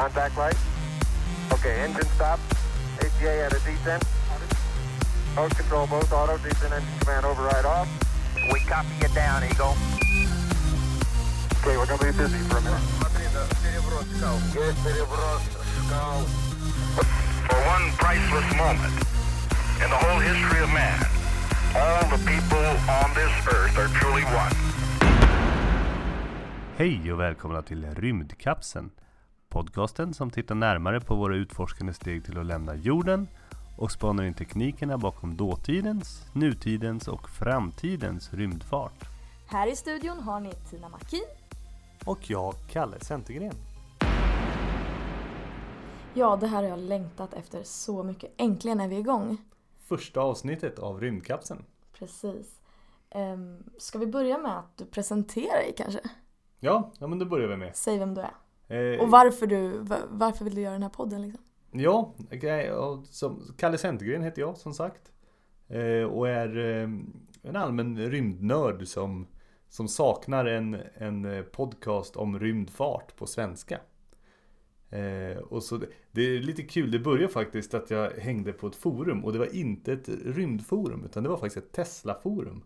Contact light. Okay, engine stop. ATA at a descent. Mode control both auto, descent engine command override off. We copy you down, Eagle. Okay, we're gonna be busy for a minute. For one priceless moment in the whole history of man, all the people on this earth are truly one. Hej och välkomna till Rymdkapseln. Podcasten som tittar närmare på våra utforskande steg till att lämna jorden och spanar in teknikerna bakom dåtidens, nutidens och framtidens rymdfart. Här i studion har ni Tina Makin. Och jag, Kalle Centergren. Ja, det här har jag längtat efter så mycket. Äntligen är vi igång. Första avsnittet av Rymdkapseln. Precis. Um, ska vi börja med att du presenterar dig kanske? Ja, ja men då börjar vi med. Säg vem du är. Eh, Och varför du, va- varför vill du göra den här podden liksom? Ja, okej, och som, Kalle Centergren heter jag som sagt. Eh, och är eh, en allmän rymdnörd som, som saknar en, en eh, podcast om rymdfart på svenska. Eh, och så, det- det är lite kul, det började faktiskt att jag hängde på ett forum och det var inte ett rymdforum utan det var faktiskt ett Tesla-forum.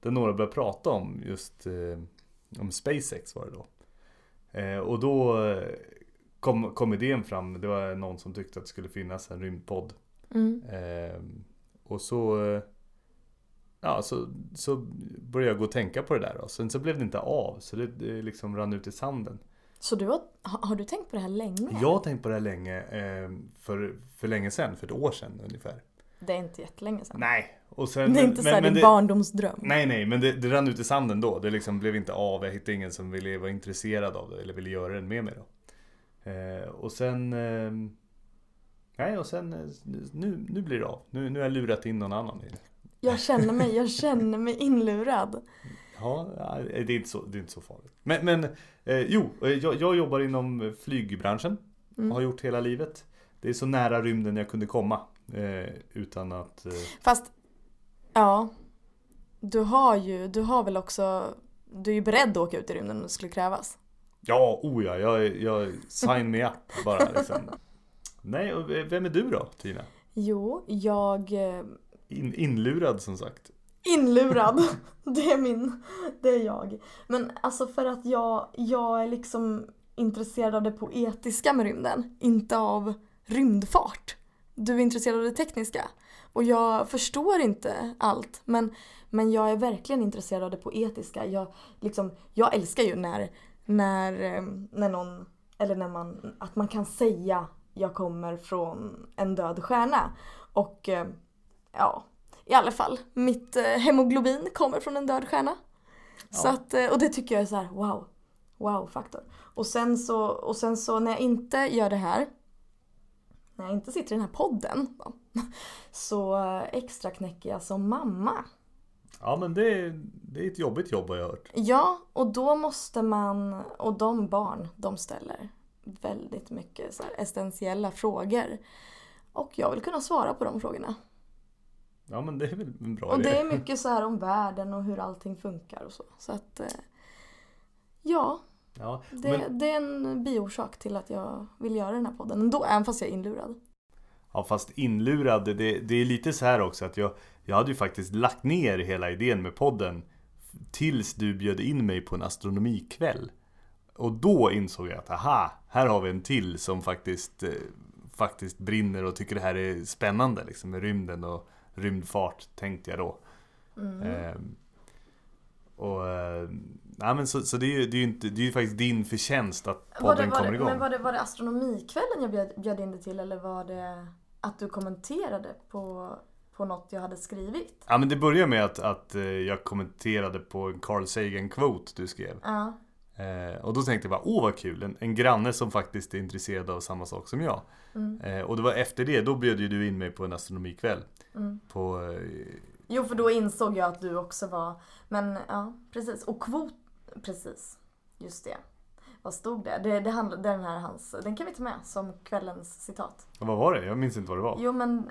Där några började prata om just eh, om SpaceX var det då. Eh, och då eh, kom, kom idén fram. Det var någon som tyckte att det skulle finnas en rymdpodd. Mm. Eh, och så, eh, ja, så, så började jag gå och tänka på det där. Och sen så blev det inte av. Så det, det liksom rann ut i sanden. Så du har, har du tänkt på det här länge? Jag har tänkt på det här länge. Eh, för, för länge sedan. För ett år sedan ungefär. Det är inte jättelänge sedan. Nej. Och sen, det är inte såhär din det, barndomsdröm. Nej, nej, men det, det rann ut i sanden då. Det liksom blev inte av. Jag hittade ingen som ville vara intresserad av det eller ville göra den med mig då. Eh, och sen... Eh, nej, och sen... eh, Nu, nu blir det av. Nu, nu har jag lurat in någon annan i det. Jag känner mig, jag känner mig inlurad. Ja, ja, det är inte så, det är inte så farligt. Men, men eh, jo, eh, jag, jag jobbar inom flygbranschen. Mm. Har gjort hela livet. Det är så nära rymden jag kunde komma. Eh, utan att... Eh, Fast, ja. Du har ju, du har väl också, du är ju beredd att åka ut i rymden om det skulle krävas. Ja, oh ja, jag, jag sign me up bara liksom. Nej, och vem är du då Tina? Jo, jag eh, In, inlurad som sagt. Inlurad. Det är min, det är jag. Men alltså för att jag, jag är liksom intresserad av det poetiska med rymden, inte av rymdfart. Du är intresserad av det tekniska. Och jag förstår inte allt, men, men jag är verkligen intresserad av det poetiska. Jag, liksom, jag älskar ju när, när, eh, när någon, eller när man, att man kan säga jag kommer från en död stjärna. Och eh, ja, i alla fall, mitt eh, hemoglobin kommer från en död stjärna. Så Ja. att, eh, och det tycker jag är så här, wow, wow-faktor. Och sen, så, och sen så när jag inte gör det här, när jag inte sitter i den här podden, så extra jag som mamma. Ja, men det, är- det är ett jobbigt jobb har jag hört. Ja, och då måste man, och de barn, de ställer väldigt mycket så essentiella frågor. Och jag vill kunna svara på de frågorna. Ja, men det är väl en bra Och idé. det är mycket så här om världen och hur allting funkar och så. Så att, eh, ja, Ja, det, men, det är en biorsak till att jag vill göra den här podden ändå, även fast jag är inlurad. ja, fast inlurad, det, det är lite så här också att jag, jag hade ju faktiskt lagt ner hela idén med podden tills du bjöd in mig på en astronomikväll. Och då insåg jag att aha, här har vi en till som faktiskt, eh, faktiskt brinner och tycker det här är spännande liksom med rymden och rymdfart tänkte jag då. Mm. Ehm, och, eh, nej, men så, så det är ju det är ju inte, det är ju faktiskt din förtjänst att Var det, podden var kommer det, igång. men var det, var det astronomikvällen jag bjöd, bjöd in dig till eller var det att du kommenterade på, på något jag hade skrivit? Ja men det börjar med att, att eh, jag kommenterade på en Carl Sagan-quote du skrev. Ja. Eh, och då tänkte jag bara, åh vad kul, en, en granne som faktiskt är intresserad av samma sak som jag. Mm. Eh, och det var efter det, då bjöd ju du in mig på en astronomikväll. Mm. På, eh, Jo, för då insåg jag att du också var... Men ja, precis. Och kvot... Precis. Just det. Vad stod det? Det, det handlade, den här hans... Den kan vi ta med som kvällens citat. vad var det? Jag minns inte vad det var. Jo, men...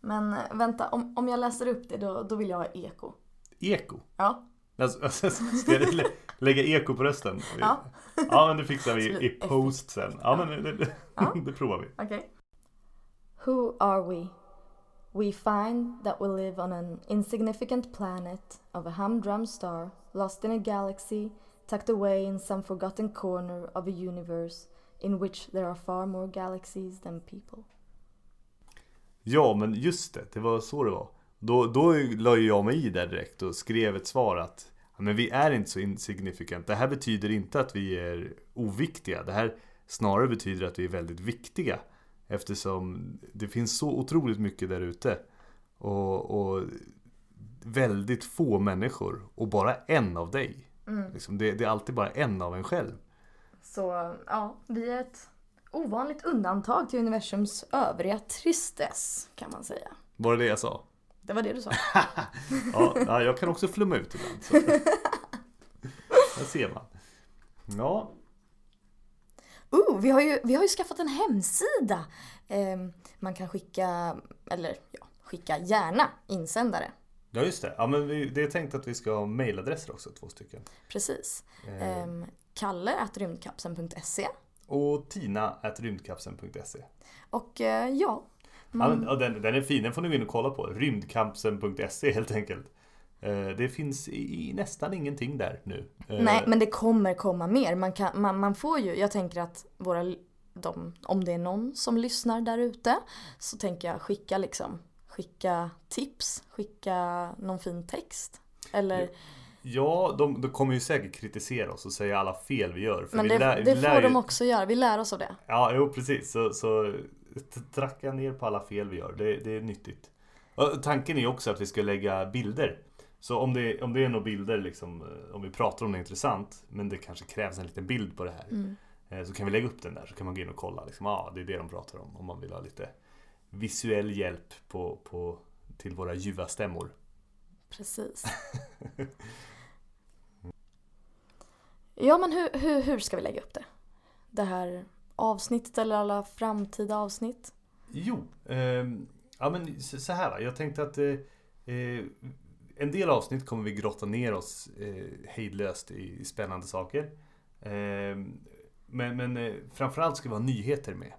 Men vänta, om, om jag läser upp det då, då vill jag ha eko. Eko. Ja. Alltså, alltså, ska jag lä- lägga eko på rösten. Ja. ja men det fixar vi i post sen. Ja men det, det, Ja. det provar vi. Okej. Who are we? We find that we live on an insignificant planet of a humdrum star, lost in a galaxy, tucked away in some forgotten corner of a universe in which there are far more galaxies than people. Ja men just det, det var så det var. Då, då la jag mig i där direkt och skrev ett svar att men vi är inte så insignificant. Det här betyder inte att vi är oviktiga. Det här snarare betyder att vi är väldigt viktiga. Eftersom det finns så otroligt mycket där ute. Och, och väldigt få människor. Och bara en av dig. Liksom, det, det är alltid bara en av en själv. Så ja, vi är ett ovanligt undantag till universums övriga tristess kan man säga. Var det det jag sa? Det var det du sa. Ja jag kan också flumma ut ibland. Så. Där ser man. Ja, Oh, vi har ju, vi har ju skaffat en hemsida. Ehm, man kan skicka, eller ja, skicka gärna insändare. ja just det. Ja, men vi, det är tänkt att vi ska ha mailadresser också, två stycken. Precis. Eh, Kalle rymdkapseln.se och tina rymdkapseln.se. och eh, ja, man, ja, den, den är fin, den får ni gå in och kolla på. Rymdkapseln.se helt enkelt. Eh, det finns i, i nästan ingenting där nu. Eh, nej men det kommer komma mer. Man, kan, man, man får ju, jag tänker att våra, de, om det är någon som lyssnar där ute så tänker jag skicka liksom, skicka tips, skicka någon fin text. Eller, Ja, de, de kommer ju säkert kritisera oss och säga alla fel vi gör. Men vi det, lär- det vi lär får ju- de också göra, vi lär oss av det. Ja, jo precis. Så, så tracka ner på alla fel vi gör. Det, det är nyttigt. Och tanken är också att vi ska lägga bilder. Så om det, om det är några bilder, liksom, eh, om vi pratar om det intressant, men det kanske krävs en liten bild på det här. Mm. eh, Så kan vi lägga upp den där, så kan man gå in och kolla. Liksom, ah, det är det de pratar om. Om man vill ha lite visuell hjälp på, på, till våra ljuva stämmor. Precis. Ja men hur, hur, hur ska vi lägga upp det? Det här avsnittet eller alla framtida avsnitt? Jo, ehm, ja men så så här va. Jag tänkte att eh, eh, en del avsnitt kommer vi grotta ner oss eh, hejdlöst i, i spännande saker. Eh, men men eh, framförallt ska vi ha nyheter med.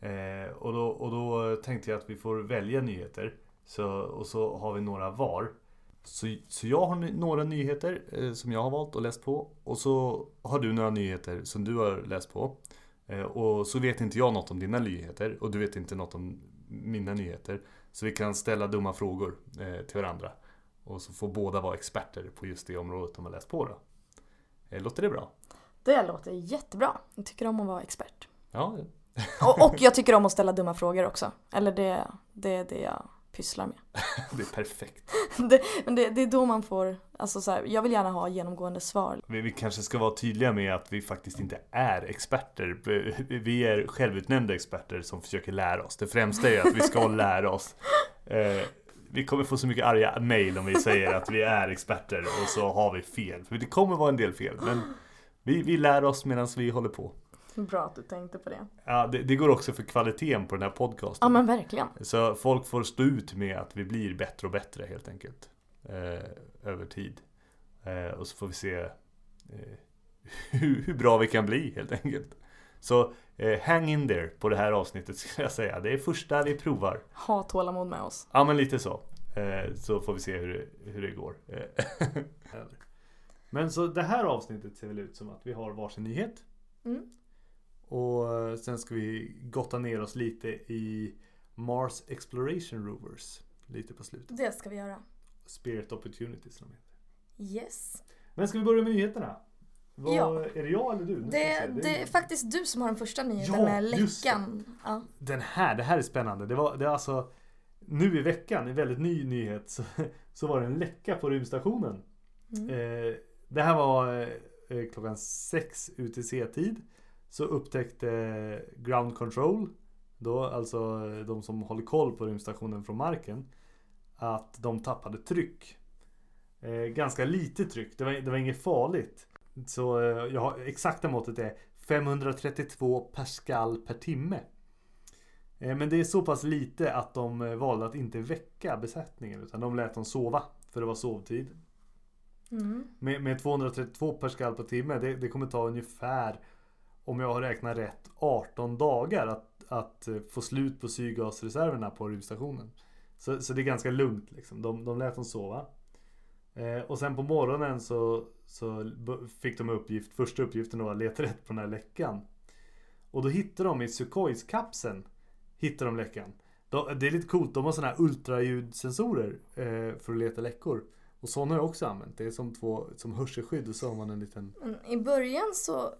Eh, och, då, och då tänkte jag att vi får välja nyheter. Så, och så har vi några var. Så, så jag har några nyheter eh, som jag har valt och läst på. Och så har du några nyheter som du har läst på. Eh, Och så vet inte jag något om dina nyheter och du vet inte något om mina nyheter. Så vi kan ställa dumma frågor eh, till varandra. Och så får båda vara experter på just det området de har läst på då. Eh, Låter det bra? Det låter jättebra. Jag tycker om att vara expert. Ja, Och, och jag tycker om att ställa dumma frågor också. Eller det, det är det jag pysslar med. det är perfekt. Det, men det, det är då man får, alltså så här, jag vill gärna ha genomgående svar. Vi, vi kanske ska vara tydliga med att vi faktiskt inte är experter. Vi är självutnämnda experter som försöker lära oss. Det främsta är att vi ska lära oss. Eh, Vi kommer få så mycket arga mail om vi säger att vi är experter och så har vi fel. För det kommer vara en del fel. Men vi, vi lär oss medan vi håller på. Bra att du tänkte på det. Ja, det, det går också för kvaliteten på den här podcasten. Ja men verkligen. Så folk får stå ut med att vi blir bättre och bättre helt enkelt. Eh, över tid. Eh, och så får vi se eh, hur, hur bra vi kan bli helt enkelt. Så eh, hang in there på det här avsnittet skulle jag säga. Det är första vi provar. Ha tålamod med oss. Ja men lite så. Eh, så får vi se hur, det- hur det går. Eh, men så det här avsnittet ser väl ut som att vi har varsin nyhet. Mm. Och eh, sen ska vi gotta ner oss lite i Mars Exploration Rovers. Lite på slutet. Det ska vi göra. Spirit Opportunities som de heter. Yes. Men ska vi börja med nyheterna? Vad, Ja. Är det jag eller du? Vi Det, se. det är faktiskt du som har den första nyheten Ja, med det. läckan. Ja. Den här, det här är spännande. Det var, det är alltså nu i veckan, en väldigt ny nyhet, så, så var det en läcka på rymdstationen. Mm. Eh, det här var eh, klockan sex UTC-tid. Så upptäckte Ground Control, då alltså de som håller koll på rymdstationen från marken, att de tappade tryck. Eh, ganska lite tryck, det var, det var inget farligt. Så eh, jag har, exakta måttet är 532 Pascal per timme. Eh, Men det är så pass lite att de eh, valde att inte väcka besättningen utan de lät dem sova för det var sovtid. Mm. Med, med 232 Pascal på timme. Det, det kommer ta ungefär, om jag har räknat rätt, 18 dagar att, att få slut på syrgasreserverna på rymdstationen. Så, så det är ganska lugnt liksom. De, de lät dem sova. Eh, och sen på morgonen så, så fick de uppgift, första uppgiften var att leta rätt på den här läckan. Och då hittade de i Sukhois-kapseln Hittade de läckan. Det är lite coolt, de har sådana här ultraljudsensorer eh, för att leta läckor. Och sådana har jag också använt. Det är som två, som hörselskydd och så har man en liten... Mm, I början så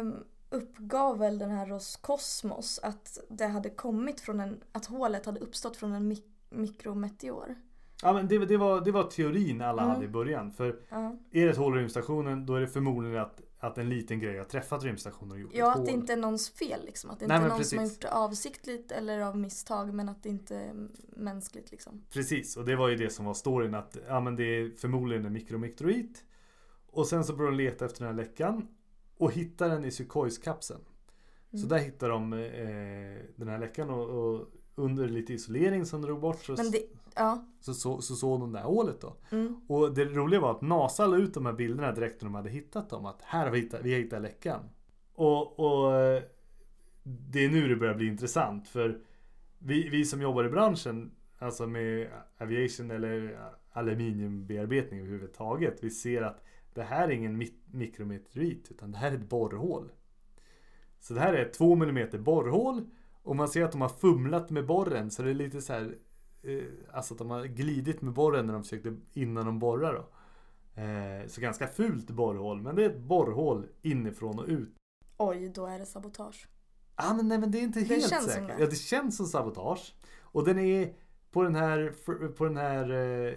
um, uppgav väl den här Roskosmos att det hade kommit från en, att hålet hade uppstått från en mik- mikrometeor. Ja men det, det, var, det var teorin alla Mm. hade i början. För Ja, är det ett hål i rymdstationen då är det förmodligen att, att en liten grej har träffat rymdstationen och gjort ja ett att det hål. inte är någons fel liksom. Att det Nej, inte är men någon som har precis. gjort det avsiktligt eller av misstag men att det inte är mänskligt liksom. Precis, och det var ju det som var storyn att ja, men det är förmodligen en mikromikroid. Och sen så började de leta efter den här läckan och hittar den i Sukhois-kapseln. Så Mm. där hittar de eh, den här läckan och, och under lite isolering som drog bort så, Men det, ja. så, så, så såg de det här hålet då. Mm. Och det roliga var att NASA la ut de här bilderna direkt när de hade hittat dem. Att här har vi hittat, vi har hittat läckan. Och, och det är nu det börjar bli intressant. För vi, vi som jobbar i branschen, alltså med aviation eller aluminiumbearbetning överhuvudtaget. Vi ser att det här är ingen mi- mikrometeorit utan det här är ett borrhål. Så det här är ett 2 mm borrhål. Och man ser att de har fumlat med borren så det är lite så här Alltså att de har glidit med borren när de försökte innan de borrar då. Eh, så ganska fult borrhål men det är ett borrhål inifrån och ut. Oj, då är det sabotage. Ah, men nej men det är inte Det helt säkert. det. Ja det känns som sabotage. Och den är på den här, på den här eh,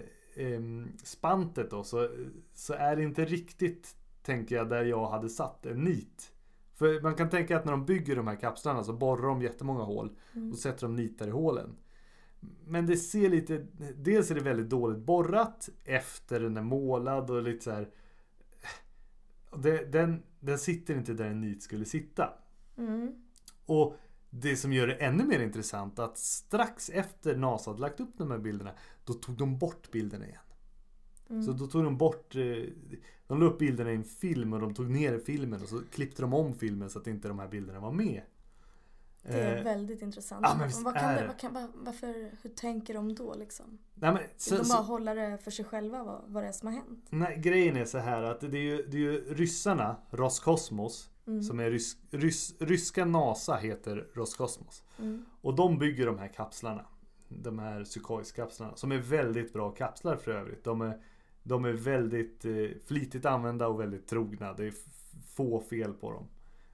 em, spantet då så, så är det inte riktigt tänker jag där jag hade satt en nit. För man kan tänka att när de bygger de här kapslarna så borrar de jättemånga hål Mm. och sätter de nitar i hålen. Men det ser lite, dels är det väldigt dåligt borrat efter den är målad och lite så här. Det, den, den sitter inte där en nit skulle sitta. Mm. Och det som gör det ännu mer intressant att strax efter NASA hade lagt upp de här bilderna då tog de bort bilderna igen. Mm. Så då tog de bort eh, De la upp bilderna i en film och de tog ner filmen och så klippte de om filmen så att inte de här bilderna var med. Det är Eh, väldigt intressant. ja, men vad kan det, vad kan, varför, hur tänker de då liksom? nej, men, så, de så, bara hålla det för sig själva vad, vad det är som har hänt? nej, grejen är så här att det är ju, det är ju ryssarna, Roskosmos, Mm. som är rysk, rys, ryska NASA heter Roskosmos. Mm. Och de bygger de här kapslarna. De här Sukhois-kapslarna. Som är väldigt bra kapslar för övrigt. De är, de är väldigt eh, flitigt använda och väldigt trogna. Det är få fel på dem.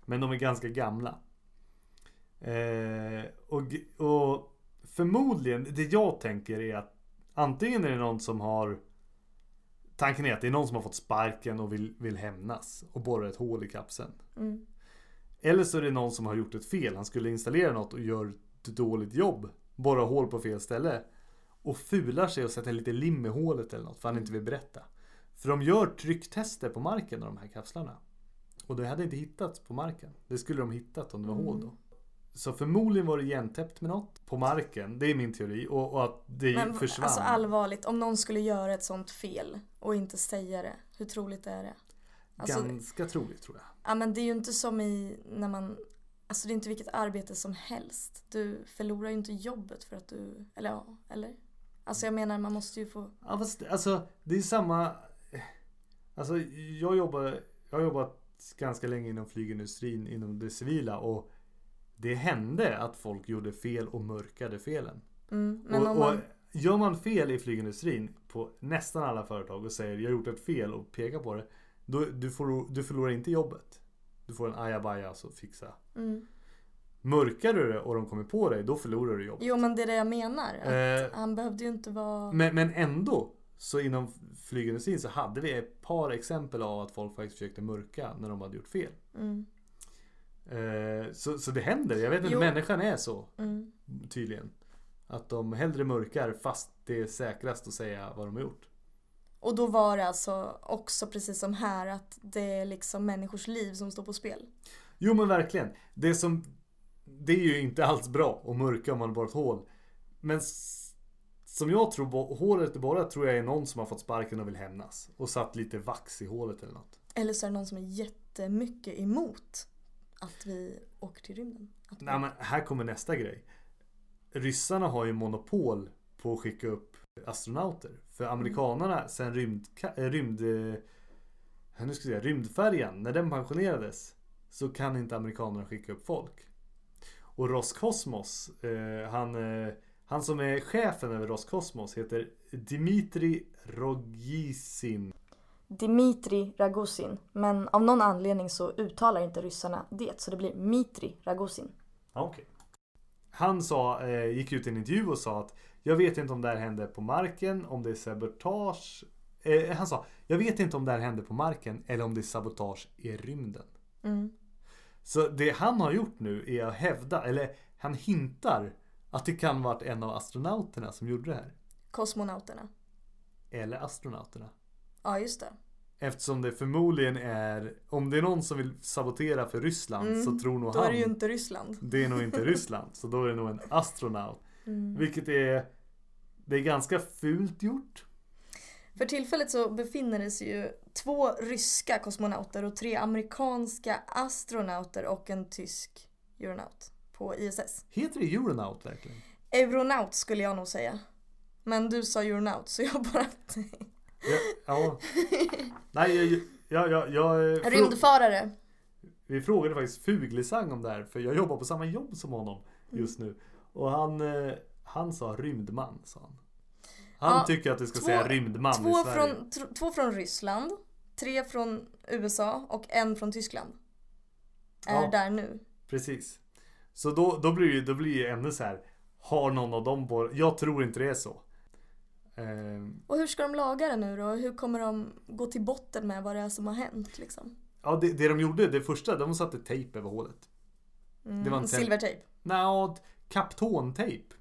Men de är ganska gamla. Eh, och, och förmodligen, det jag tänker är att antingen är det någon som har Tanken är att det är någon som har fått sparken och vill, vill hämnas och borra ett hål i kapseln. Mm. Eller så är det någon som har gjort ett fel. Han skulle installera något och gör ett dåligt jobb. Borra hål på fel ställe. Och fular sig och sätter lite lim i hålet eller något för han inte vill berätta. För de gör trycktester på marken av de här kapslarna. Och det hade inte hittats på marken. Det skulle de hittat om det var hål då. Så förmodligen var det igentäppt med något på marken. Det är min teori. Och, och att det Men försvann. alltså allvarligt, om någon skulle göra ett sånt fel och inte säga det, hur troligt är det? Alltså, Ganska troligt tror jag. ja men det är ju inte som i när man Alltså det är inte vilket arbete som helst. Du förlorar ju inte jobbet för att du, eller ja, eller? Alltså jag menar man måste ju få, Ja fast alltså det är samma Alltså jag jobbar Jag har jobbat ganska länge inom flygindustrin inom det civila och Det hände att folk gjorde fel och mörkade felen. mm, men och, om man, och gör man fel i flygindustrin på nästan alla företag och säger jag har gjort ett fel och pekar på det. Då, du, får, du förlorar inte jobbet. Du får en ajabaja så fixa. mm. Mörkar du det och de kommer på dig då förlorar du jobbet. Jo men det är det jag menar. Eh, han behövde ju inte vara... Men, men ändå så inom flygindustrin så hade vi ett par exempel av att folk faktiskt försökte mörka när de hade gjort fel. Mm, Eh, så, så det händer. Jag vet inte, människan är så mm. tydligen. Att de hellre mörkar fast det är säkrast att säga vad de har gjort. Och då var det alltså också precis som här att det är liksom människors liv som står på spel. Jo men verkligen. Det som Det är ju inte alls bra att mörka om man har borrat hål. Men som jag tror, hålet är borrat tror jag är någon som har fått sparken och vill hämnas. Och satt lite vax i hålet eller något. Eller så är det någon som är jättemycket emot att vi åker till rymden. Att vi... Nej men här kommer nästa grej. Ryssarna har ju monopol på att skicka upp astronauter. För amerikanerna sen rymd, rymd, eh, nu ska jag säga, rymdfärjan, när den pensionerades så kan inte amerikanerna skicka upp folk. Och Roskosmos, eh, han, eh, han som är chefen över Roskosmos heter Dmitri Rogizin. Dmitri Ragusin. Men av någon anledning så uttalar inte ryssarna det. Så det blir Mitri Ragusin. Okay. Han sa, eh, gick ut i en intervju och sa att jag vet inte om det här hände på marken, om det är sabotage. Eh, han sa, jag vet inte om det här hände på marken eller om det är sabotage i rymden. Mm. Så det han har gjort nu är att hävda, eller han hintar att det kan varit en av astronauterna som gjorde det här. Kosmonauterna. Eller astronauterna. Ja, just det. Eftersom det förmodligen är, om det är någon som vill sabotera för Ryssland Mm, så tror nog Då han är det ju inte Ryssland. Det är nog inte Ryssland, så då är det nog en astronaut. Mm. Vilket är, det är ganska fult gjort. För tillfället så befinner det sig ju två ryska kosmonauter och tre amerikanska astronauter och en tysk euronaut på ISS. Heter det Euronaut verkligen? Euronaut skulle jag nog säga. Men du sa euronaut så jag bara... Ja. ja. Nej, jag, jag, jag, jag eh, frå- Rymdfarare. Vi frågade faktiskt Fuglesang om det här, för jag jobbar på samma jobb som honom just nu. Och han, eh, han sa rymdman, sa han. Han Ja, tycker att du ska två- säga rymdman i Två Sverige. från, tr- två från Ryssland, tre från USA och en från Tyskland. Är Ja. där nu. Precis. Så då, då blir det då blir det ännu så här. Har någon av dem bara, Jag tror inte det är så. Ehm, Och hur ska de laga det nu då? Hur kommer de gå till botten med vad det är som har hänt liksom? ja, det, det de gjorde, det första, de satte tejp över hålet. Mm, Det var en tel- silvertejp. Nja, kaptontejp.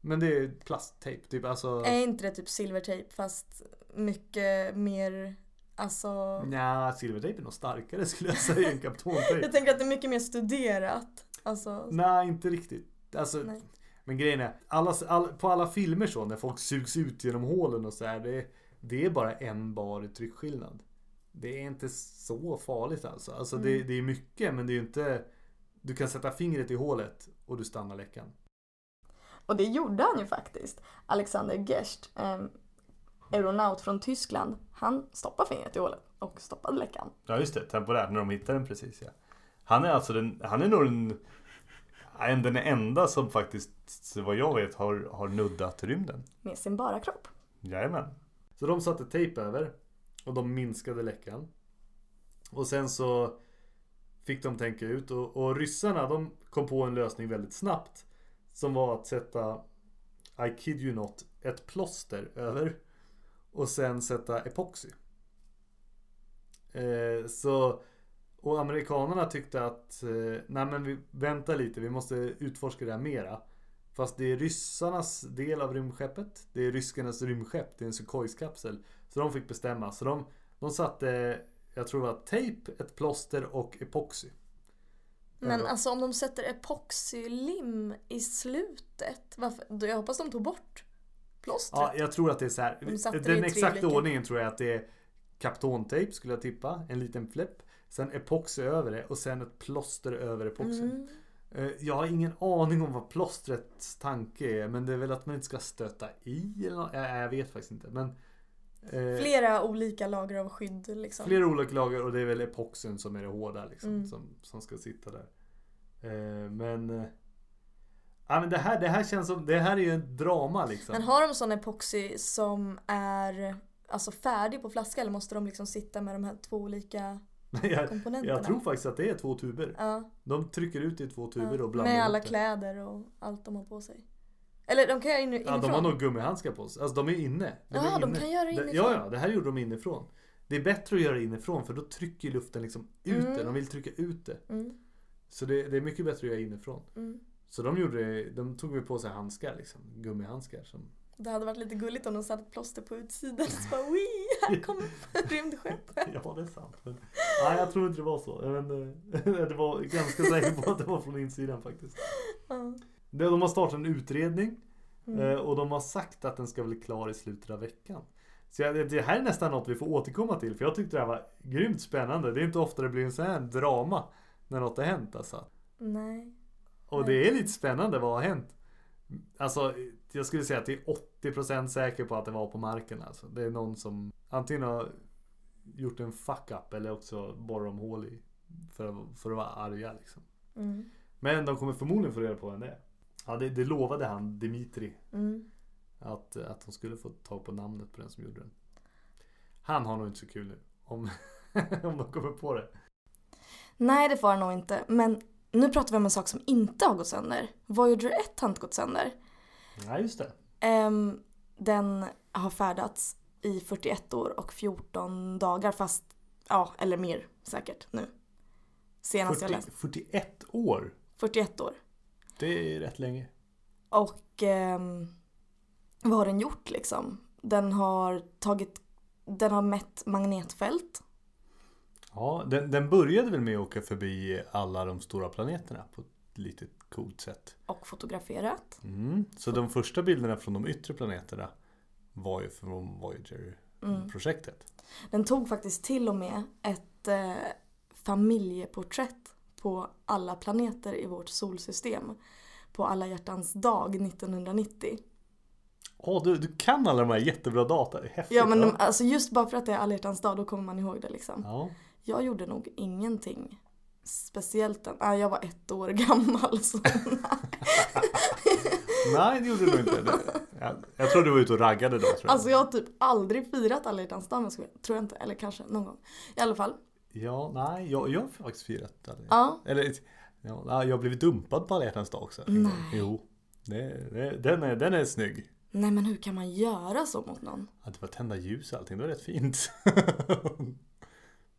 Men det är plasttejp, typ alltså. Är inte det typ silvertejp fast mycket mer, alltså... Nja, silvertejp är nog starkare skulle jag säga än kaptontejp. Jag tänker att det är mycket mer studerat. Alltså, Nej, inte riktigt. Alltså, Nej. Men grejen är, alla, all, på alla filmer så, när folk sugs ut genom hålen och så här, det, det är bara en bar i tryckskillnad. Det är inte så farligt alltså. Alltså det, Mm. det är mycket, men det är ju inte... Du kan sätta fingret i hålet och du stannar läckan. Och det gjorde han ju faktiskt. Alexander Gerst, em, euronaut från Tyskland, han stoppade fingret i hålet och stoppade läckan. Ja just det, temporärt när de hittar den precis ja. Han är alltså den, han är nog den, nej, den enda som faktiskt, vad jag vet, har, har nuddat rymden. Med sin bara kropp. Jajamän. Så de satte tejp över och de minskade läckan. Och sen så fick de tänka ut och, och ryssarna de kom på en lösning väldigt snabbt. Som var att sätta, I kid you not, ett plåster över. Och sen sätta epoxy. Eh, så, och amerikanerna tyckte att, eh, nej men vi väntar lite, vi måste utforska det här mera. Fast det är ryssarnas del av rymdskeppet. Det är ryskarnas rymdskepp. Det är en Sukhoi-kapsel. Så de fick bestämma. Så de, de satte, jag tror det var tejp, ett plåster och epoxy. Men alltså om de sätter epoxylim i slutet, varför? Jag hoppas de tog bort plåstret. Ja, jag tror att det är så här. De Den exakta ordningen tror jag att det är kaptontejp skulle jag tippa. En liten fläpp. Sen epoxy över det och sen ett plåster över epoxyn. Mm. Eh, Jag har ingen aning om vad plåstrets tanke är. Men det är väl att man inte ska stöta i eller något. Jag, vet faktiskt inte. Men, eh, Flera olika lager av skydd liksom. Flera olika lager och det är väl epoxen som är det hårda liksom. Mm. Som, som ska sitta där. Eh, men... Eh, ja, men det, här, det här känns som... Det här är ju ett drama liksom. Men har de sån epoxy som är alltså färdig på flaska eller måste de liksom sitta med de här två olika jag, jag tror faktiskt att det är två tuber. Ja, De trycker ut i två tuber ja. och blandar Med alla det. kläder och allt de har på sig. Eller de kan göra in, Ja, inifrån. de har nog gummihandskar på sig. Alltså de är inne. De är Ja, de inne. kan göra Det- inifrån. Ja, ja. Det här gjorde de inifrån. Det är bättre att göra inifrån för då trycker luften liksom ut Mm. det. De vill trycka ut det. Mm, Så det, det är mycket bättre att göra inifrån. mm. Så de gjorde det, de tog väl på sig handskar liksom. Gummihandskar som Det hade varit lite gulligt om de satte ett plåster på utsidan så bara Wii, här kommer rymdskeppet. Ja, det är sant. Men, nej, jag tror inte det var så. Jag vet det var ganska säker på att det var från insidan faktiskt. Ja. De har startat en utredning. Eh, och de har sagt att den ska bli klar i slutet av veckan. Så det här är nästan något vi får återkomma till. För jag tyckte det här var grymt spännande. Det är inte ofta det blir en sån här drama när något har hänt alltså. Nej. Och det är lite spännande vad har hänt. Alltså jag skulle säga att det är 80% säker på att det var på marken alltså. Det är någon som antingen har gjort en fuck up eller också borrar de hål i. För, att- för att vara arga liksom. Mm. Men de kommer förmodligen få reda på vem det är. Ja det, det lovade han Dimitri. Mm. Att, att de skulle få tag på namnet på den som gjorde den. Han har nog inte så kul nu. Om, om de kommer på det. Nej, det får han nog inte. Men nu pratar vi om en sak som inte har gått sönder. Voyager 1 har inte gått sönder. Nej just det. Ehm, den har färdats i 41 år och 14 dagar fast, ja, eller mer säkert nu. Senast jag 40, läste. 41 år. 41 år. Det är rätt länge. Och ehm, vad har den gjort liksom? Den har tagit, den har mätt magnetfält. Ja, den, den började väl med att åka förbi alla de stora planeterna på ett lite coolt sätt. och fotograferat. Mm. Så de första bilderna från de yttre planeterna var ju från Voyager-projektet. Den tog faktiskt till och med ett eh, familjeporträtt på alla planeter i vårt solsystem. På alla hjärtans dag 1990. Åh, du, du kan alla de här jättebra data. Häftigt. Ja men de, alltså just bara för att det är alla hjärtans dag då kommer man ihåg det liksom. ja. Jag gjorde nog ingenting speciellt. Den. Ah, jag var ett år gammal så Nej, det gjorde du nog inte. Jag, jag tror du var ute och raggade då. Tror jag. Alltså jag har typ aldrig firat alla hjärtans dag tror jag inte. Eller kanske någon gång. I alla fall. Ja, nej, jag, jag har faktiskt firat det. Ja. Eller, ja, jag har blivit dumpad på alla hjärtans dag också. Nej. Jo. Det, det, den, är, den är snygg. Nej men hur kan man göra så mot någon? Att det var tända ljus och allting, det var rätt fint.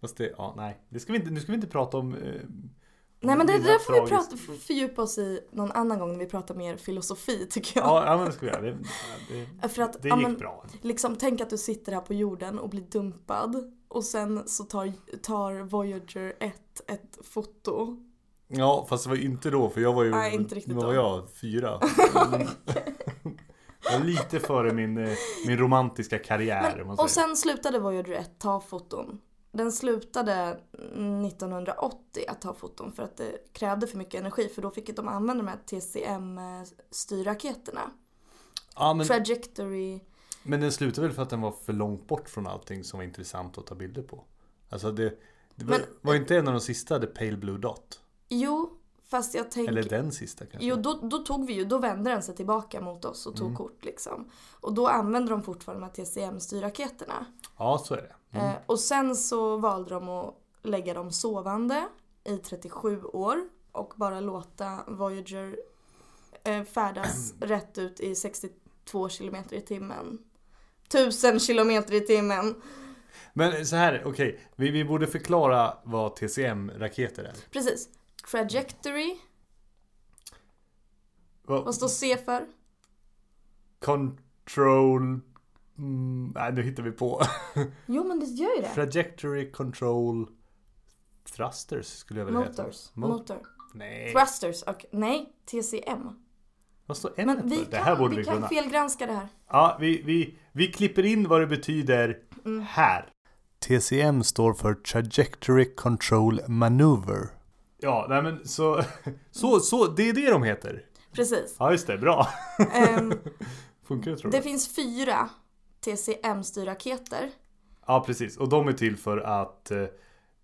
Fast det, ja nej. Det ska vi inte, nu ska vi inte prata om... Eh, Nej men det dina där får vi prata, fördjupa oss i någon annan gång när vi pratar mer filosofi tycker jag. Ja, ja men det ska vi göra. Det, det, För att, det ja, gick men, bra. Liksom, tänk att du sitter här på jorden och blir dumpad och sen så tar, tar Voyager 1 ett foto. Ja, fast det var inte då för jag var ju... Nej, inte riktigt Vad var då. jag? Fyra? jag var lite före min, eh, min romantiska karriär. Men, och sen slutade Voyager 1 ta foton. Den slutade 1980 att ta foton för att det krävde för mycket energi för då fick de använda de här TCM-styrraketerna. ja, men, Trajectory. men den slutade väl för att den var för långt bort från allting som var intressant att ta bilder på. Alltså det, det var, Men- var inte en av de sista The Pale Blue Dot? Jo, fast jag tänker... Eller den sista kanske? Jo, då, då tog vi ju, då vände den sig tillbaka mot oss och tog Mm. kort liksom. Och då använde de fortfarande de här TCM-styrraketerna. Ja, så är det. Mm. Eh, och sen så valde de att lägga dem sovande i 37 år och bara låta Voyager eh, färdas rätt ut i 62 kilometer i timmen. 1000 kilometer i timmen. Men så här, okej. Vi, vi borde förklara vad TCM-raketer är. Precis. Trajectory, Vad- vad står C för? Control... Mm, nej, nu hittar vi på. Jo men det gör ju det. Trajectory Control Thrusters skulle jag vilja heta. Motors. Mo- Motor. Nej. Thrusters. Och, nej, TCM. Vad står N Men vi för? kan, Det här borde vi vi kan kunna. felgranska det här. Ja, vi, vi, vi klipper in vad det betyder Mm. här. TCM står för Trajectory Control Maneuver. Ja, nej men så, så, så, det är det de heter. Precis. Ja, just det, bra. Ehm, Funkar det tror det du? finns fyra TCM-styrraketer. Ja, precis. Och de är till för att eh,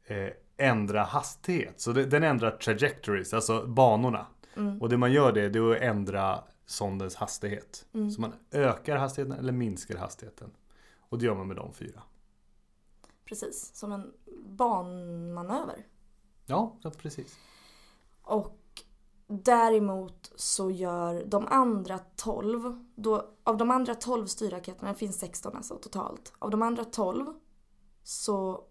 eh, ändra hastighet. Så det, den ändrar trajectories, alltså banorna. Mm. Och det man gör det, det är att ändra sondens hastighet. Mm. Så man ökar hastigheten eller minskar hastigheten. Och det gör man med de fyra. Precis, som en banmanöver. Ja, ja precis. Och däremot så gör de andra 12, då, av de andra 12 styrraketerna, det finns 16 alltså totalt. Av de andra 12 så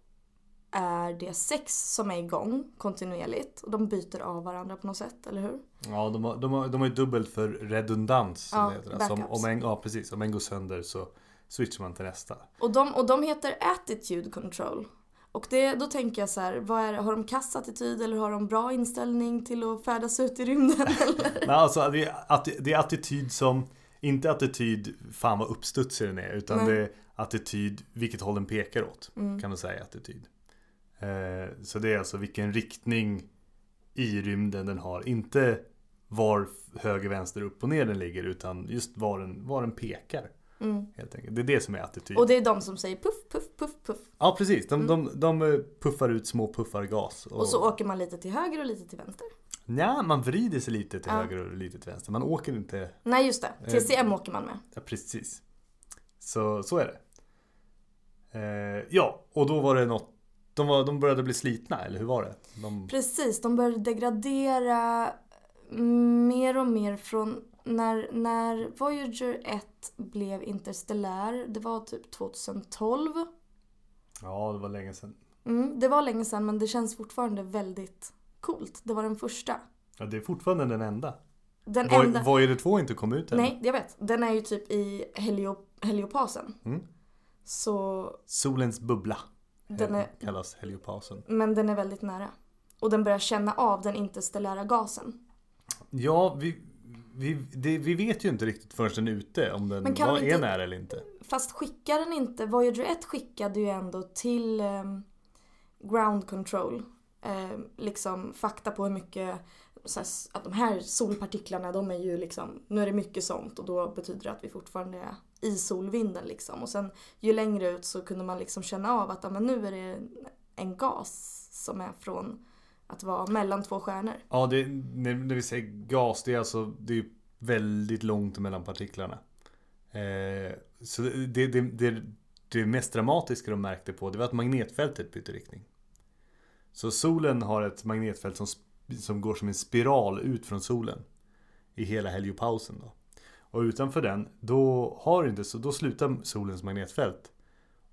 är det sex som är igång kontinuerligt. Och de byter av varandra på något sätt, eller hur? Ja, de har, de har, de har ju dubbelt för redundans. Som Ja, det heter. Alltså om, om en, ja, precis. Om en går sönder så switchar man till nästa. Och de, och de heter attitude control. Och det, då tänker jag så här, är, har de kass attityd eller har de bra inställning till att färdas ut i rymden? Eller? Nej, alltså det är, det är attityd som inte attityd fan vad uppstudsig den är utan Nej. det är attityd vilket håll den pekar åt. Mm. Kan man säga attityd. Eh, så det är alltså vilken riktning i rymden den har. Inte var höger, vänster, upp och ner den ligger utan just var den, var den pekar. Mm. Helt enkelt. Det är det som är attityd. Och det är de som säger puff, puff, puff, puff. Ja precis, de, de, de eh, puffar ut små puffar gas. Och så åker man lite till höger och lite till vänster. Ja, man vrider sig lite till Ja. höger och lite till vänster. Man åker inte... Nej just det, Eh. TCM åker man med. Ja, precis. Så, så är det. Eh, ja, och då var det något... De, var, de började bli slitna, eller hur var det? De, Precis, de började degradera mer och mer från när, när Voyager 1 blev interstellär. Det var typ 2012. ja, det var länge sedan. Mm, det var länge sedan men det känns fortfarande väldigt coolt. Det var den första. Ja, det är fortfarande den enda. Den Voy- enda... Voyager 2 har inte kommit ut än. Nej, jag vet. Den är ju typ i helio, heliopasen. Mm. Så Solens bubbla den är, kallas heliopausen. men den är väldigt nära. Och den börjar känna av den interstellära gasen. Ja, vi, vi, det, vi vet ju inte riktigt förrän den är ute om den var, inte- är nära eller inte. Fast skickar den inte, Voyager 1 skickade ju ändå till ehm, ground control ehm, liksom fakta på hur mycket så här, att de här solpartiklarna de är ju liksom, nu är det mycket sånt och då betyder det att vi fortfarande är i solvinden liksom. Och sen ju längre ut så kunde man liksom känna av att ja, men nu är det en gas som är från att vara mellan två stjärnor. Ja, det, när, när vi säger gas, det är alltså det är väldigt långt mellan partiklarna. Eh, så det, det, det, det mest dramatiska de märkte på, det var att magnetfältet bytte riktning. Så solen har ett magnetfält som, som går som en spiral ut från solen. I hela heliopausen då. Och utanför den, då har inte så, då slutar solens magnetfält.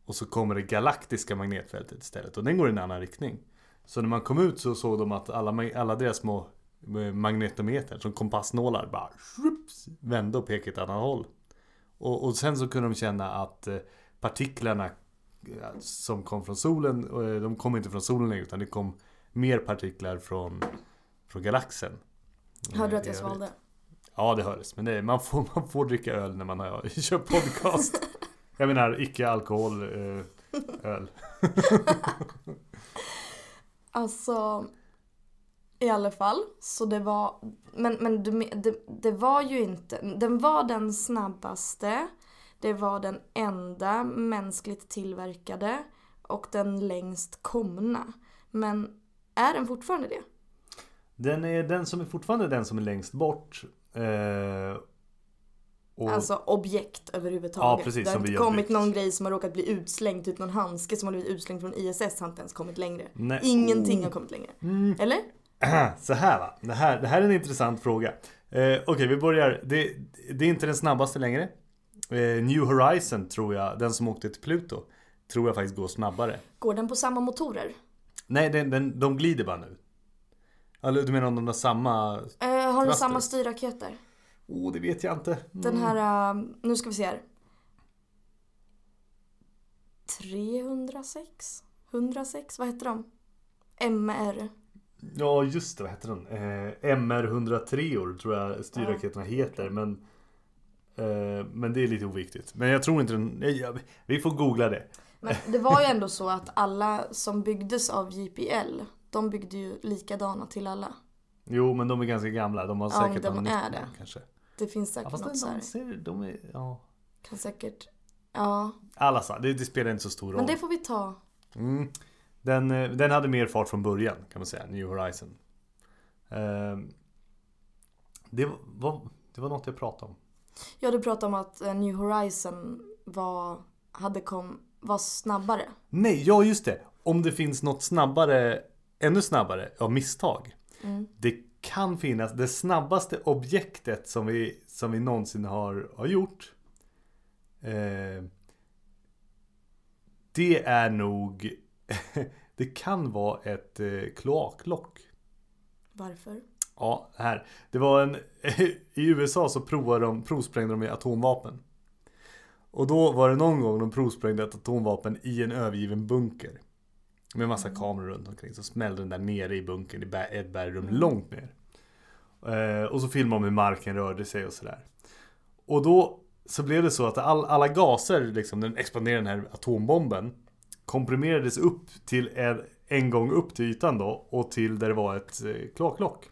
Och så kommer det galaktiska magnetfältet istället. Och den går i en annan riktning. Så när man kom ut så såg de att alla, alla deras små eh, magnetometer som kompassnålar bara shups, vände och pekade åt ett annat håll. Och, och sen så kunde de känna att eh, partiklarna eh, som kom från solen, de kom inte från solen längre utan det kom mer partiklar från, från galaxen. Hörde du att jag svalde? Ja det hördes, men det, man, får, man får dricka öl när man har, kör podcast. Jag menar icke alkohol öl. Alltså, i alla fall. Så det var, men, men du- det, det var ju inte, den var den snabbaste. Det var den enda mänskligt tillverkade och den längst komna. Men är den fortfarande det? Den är den som är fortfarande den som är längst bort. Eh, och, Alltså objekt överhuvudtaget. Ja, precis, det har inte kommit någon grej som har råkat bli utslängd, typ någon handske som har blivit utslängd från ISS har inte ens kommit längre. Nej. Ingenting Oh. har kommit längre. Mm. Eller? Så här va. Det här, det här är en intressant fråga. Eh, Okej, vi börjar. Det, det är inte den snabbaste längre. Eh, New Horizon tror jag, den som åkte till Pluto, tror jag faktiskt går snabbare. Går den på samma motorer? Nej, den, den, de glider bara nu. Eller du menar om de har samma... Eh, har Thruster. samma styrraketer? Oh, det vet jag inte. Den här, äh, nu ska vi se här. 306? 106? Vad heter de? MR. Ja, just det. Vad heter den? Eh, MR103 tror jag styrraketerna heter. Men, eh, men det är lite oviktigt. Men jag tror inte den... Nej, jag, vi får googla det. Men det var ju ändå så att alla som byggdes av JPL, de byggde ju likadana till alla. Jo, men de är ganska gamla. De har Ja, säkert de är det. Kanske. Det finns Ja, säkert fast något så de, här. ser, de är... Ja. Kan säkert. Ja, Alla det, det spelar inte så stor roll. men det får vi ta. Mm. Den, eh, den hade mer fart från början kan man säga, New Horizon. Ehm, det, var, det var något jag pratade om. Ja, du pratade om att eh, New Horizon var, hade kom, var snabbare. Nej, ja just det. Om det finns något snabbare, ännu snabbare, av misstag. Mm. Det kan finnas, det snabbaste objektet som vi, som vi någonsin har, har gjort. Eh, det är nog, det kan vara ett eh, kloaklock. Varför? Ja, här. Det var en... I USA så provade de, provsprängde de med atomvapen. Och då var det någon gång de provsprängde ett atomvapen i en övergiven bunker. Med massa kameror runt omkring. Så smällde den där nere i bunkern i ett bergrum långt ner. Eh, och så filmade de hur marken rörde sig och sådär. Och då så blev det så att all, alla gaser, liksom, den expanderade den här atombomben komprimerades upp till en, en gång upp till ytan då och till där det var ett eh, kloaklock.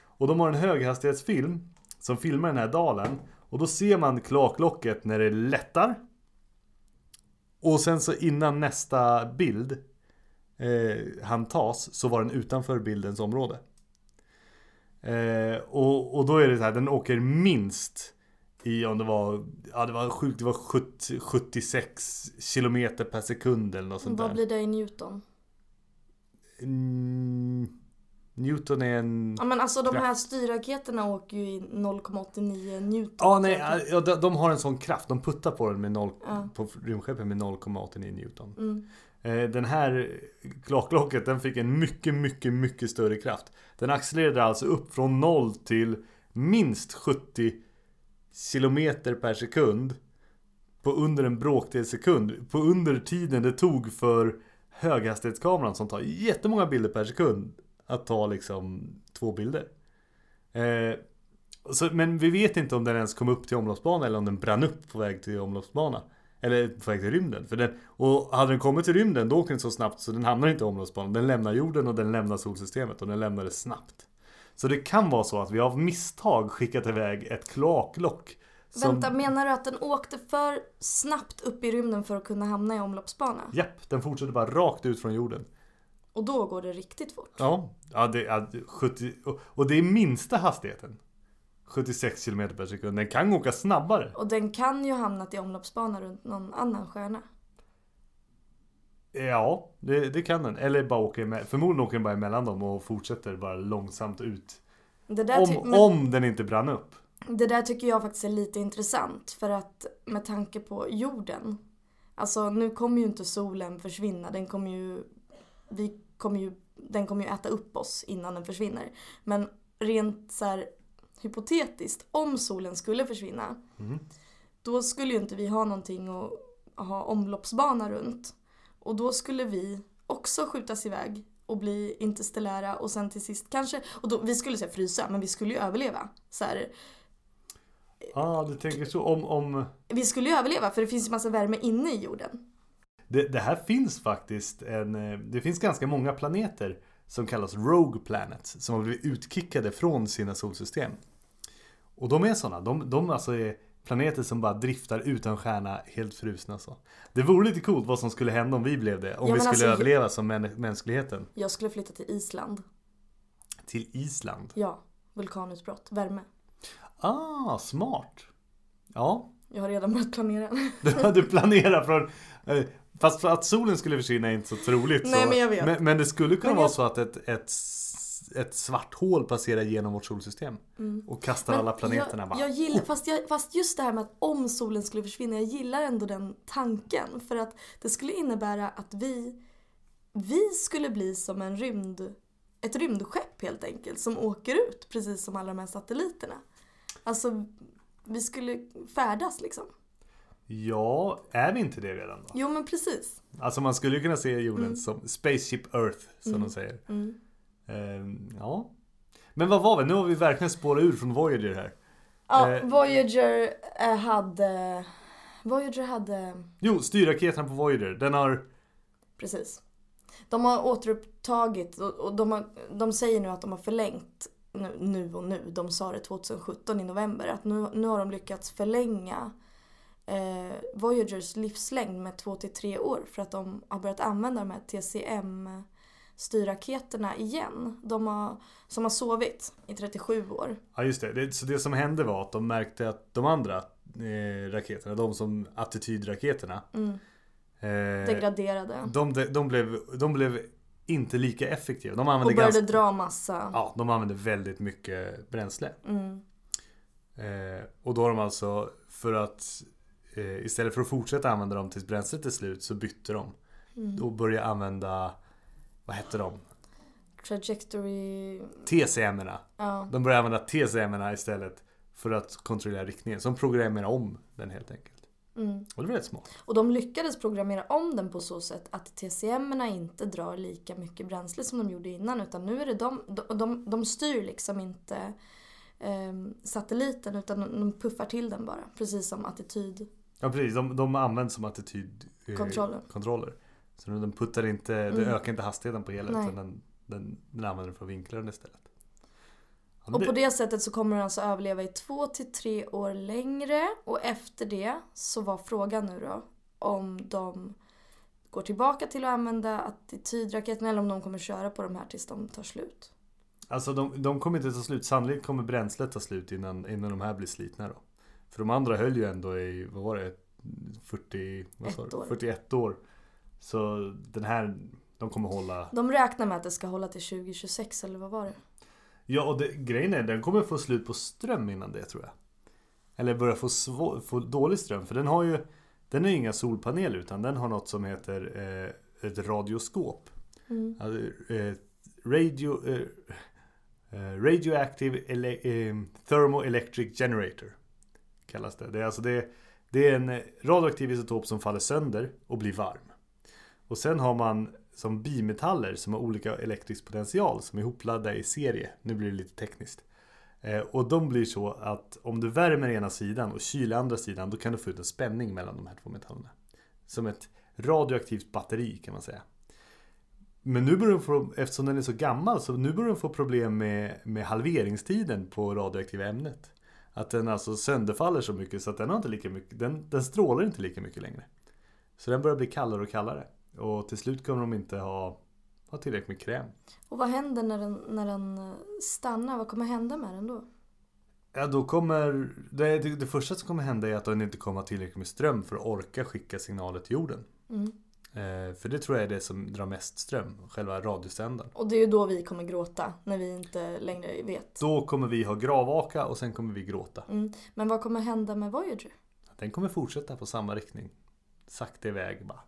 Och de har en höghastighetsfilm som filmar den här dalen och då ser man kloaklocket när det lättar. Och sen så innan nästa bild eh, han tas så var den utanför bildens område. Eh, och, och då är det så här, den åker minst i om det var, ja det var sjukt, det var 70, 76 kilometer per sekund eller något sånt Vad där. blir det i Newton? Mm, Newton är en... Ja men alltså de Kraft. här styrraketerna åker ju i 0,89 Newton. Ja nej, ja, de, de har en sån kraft. De puttar på den med noll, Ja. på rymdskeppet med 0,89 Newton. Mm. Eh, den här klocklocket den fick en mycket, mycket, mycket större kraft. Den accelererade alltså upp från 0 till minst 70 kilometer per sekund. På under en bråkdel sekund. På under tiden det tog för höghastighetskameran som tar jättemånga bilder per sekund. Att ta liksom två bilder. Eh, så, men vi vet inte om den ens kom upp till omloppsbana eller om den brann upp på väg till omloppsbana. Eller på väg till rymden. För den, och hade den kommit till rymden då åker den så snabbt så den hamnar inte i omloppsbanan. Den lämnar jorden och den lämnar solsystemet och den lämnar det snabbt. Så det kan vara så att vi av misstag skickat iväg ett kloaklock. Som, Vänta, menar du att den åkte för snabbt upp i rymden för att kunna hamna i omloppsbana? Japp, den fortsätter bara rakt ut från jorden. Och då går det riktigt fort. Ja, ja, det, ja det- 70, och, och det är minsta hastigheten. 76 km per sekund. Den kan åka snabbare. Och den kan ju hamnat i omloppsbana runt någon annan stjärna. Ja, det, det kan den. Eller bara åka emellan. Förmodligen åker den bara emellan dem och fortsätter bara långsamt ut. Om, men om den inte brann upp. det där tycker jag faktiskt är lite intressant för att med tanke på jorden. Alltså nu kommer ju inte solen försvinna. Den kommer ju, vi kommer ju, den kommer ju äta upp oss innan den försvinner. Men rent så här hypotetiskt, om solen skulle försvinna. Mm. Då skulle ju inte vi ha någonting att ha omloppsbana runt. Och då skulle vi också skjutas iväg och bli interstellära och sen till sist kanske, och då, vi skulle säga frysa, men vi skulle ju överleva. Så här, Ja, ah, du tänker så. Om, om vi skulle ju överleva för det finns ju massa värme inne i jorden. det, det här finns faktiskt en... eh, Det finns ganska många planeter som kallas Rogue Planets. Som har blivit utkickade från sina solsystem. Och de är sådana. De, de alltså är planeter som bara driftar utan stjärna, helt frusna så. Det vore lite coolt vad som skulle hända om vi blev det. Om Ja, vi skulle alltså, överleva som män, mänskligheten. Jag skulle flytta till Island. Till Island. Ja, vulkanutbrott, värme. Ah, smart. Ja, Jag har redan börjat planera. du, du planerar från... eh, Fast för att solen skulle försvinna är inte så troligt. Nej, så. men jag vet. Men, men det skulle kunna Men vara jag- så att ett, ett, ett svart hål passerar genom vårt solsystem. Och kastar alla planeterna jag, bara. jag gillar, fast, jag, fast just det här med att om solen skulle försvinna, jag gillar ändå den tanken. För att det skulle innebära att vi, vi skulle bli som en rymd, ett rymdskepp helt enkelt. Som åker ut, precis som alla de här satelliterna. Alltså, vi skulle färdas liksom. Ja, är vi inte det redan då? Jo men precis. Alltså man skulle ju kunna se jorden Mm. som Spaceship Earth, som de säger. Mm. Ehm, ja. Men vad var vi? Nu har vi verkligen spårat ur från Voyager här. Ja, Eh. Voyager eh, hade... Voyager hade... Jo, styrraketen på Voyager, den har... Precis. De har återupptagit och de, har, de säger nu att de har förlängt nu, och nu. De sa det 2017 i november att nu, nu har de lyckats förlänga eh, Voyagers livslängd med 2-3 år för att de har börjat använda de här TCM styrraketerna igen. De har, som har sovit i 37 år. Ja just det. det, så det som hände var att de märkte att de andra eh, raketerna, de som attitydraketerna. Mm. Eh, Degraderade. de, de, de, blev, de blev inte lika effektiva. De Och använde, började ganska, dra massa. ja, de använde väldigt mycket bränsle. Mm. Eh, och då har de alltså, för att eh, istället för att fortsätta använda dem tills bränslet är slut så bytte de. Mm. Då började använda, vad hette de? Trajectory... TCM-erna. Ja. De började använda TCM-erna istället för att kontrollera riktningen. Som programmerar om den helt enkelt. Mm. Och det var rätt smart. Och de lyckades programmera om den på så sätt att TCM-erna inte drar lika mycket bränsle som de gjorde innan utan nu är det de, de, de, de styr liksom inte ehm, satelliten utan de puffar till den bara. Precis som attityd. Ja precis, de, de används som attitydkontroller. Kontroller. kontroller. Så den puttar inte, det Mm. ökar inte hastigheten på hela utan den, den, den använder den för att vinkla den istället. Och på det sättet så kommer den alltså överleva i två till tre år längre. Och efter det så var frågan nu då om de går tillbaka till att använda attitydraketen eller om de kommer köra på de här tills de tar slut. Alltså de, de kommer inte ta slut. Sannolikt kommer bränslet ta slut innan, innan de här blir slitna då. För de andra höll ju ändå i, vad var det? 40, vad sa år. 41 år. Så den här, de kommer hålla. De räknar med att det ska hålla till 2026 eller vad var det? Ja och det, grejen är den kommer få slut på ström innan det tror jag. Eller börja få, svå, få dålig ström. För den har ju, den har ju inga solpaneler utan den har något som heter eh, ett radioskop. Mm. Alltså, eh, radio, eh, eh, radioactive ele, eh, thermoelectric generator. Kallas det. Det är, alltså det, det är en radioaktiv isotop som faller sönder och blir varm. Och sen har man som bimetaller som har olika elektrisk potential som är ihopladdade i serie. Nu blir det lite tekniskt. Eh, och de blir så att om du värmer ena sidan och kyler andra sidan då kan du få ut en spänning mellan de här två metallerna. Som ett radioaktivt batteri kan man säga. Men nu börjar de få, eftersom den är så gammal, så nu börjar de få problem med, med halveringstiden på radioaktiva ämnet. Att den alltså sönderfaller så mycket så att den har inte lika mycket, den, den strålar inte lika mycket längre. Så den börjar bli kallare och kallare. Och till slut kommer de inte ha, ha tillräckligt med kräm. Och vad händer när den, när den eh, stannar? Vad kommer hända med den då? Ja, då kommer... Det, det, det första som kommer hända är att den inte kommer ha tillräckligt med ström för att orka skicka signaler till jorden. Mm. Eh, för det tror jag är det som drar mest ström, själva radiosändaren. Och det är ju då vi kommer gråta, när vi inte längre vet. Då kommer vi ha gravaka och sen kommer vi gråta. Mm. Men vad kommer hända med Voyager? Den kommer fortsätta på samma riktning. Sakta iväg bara.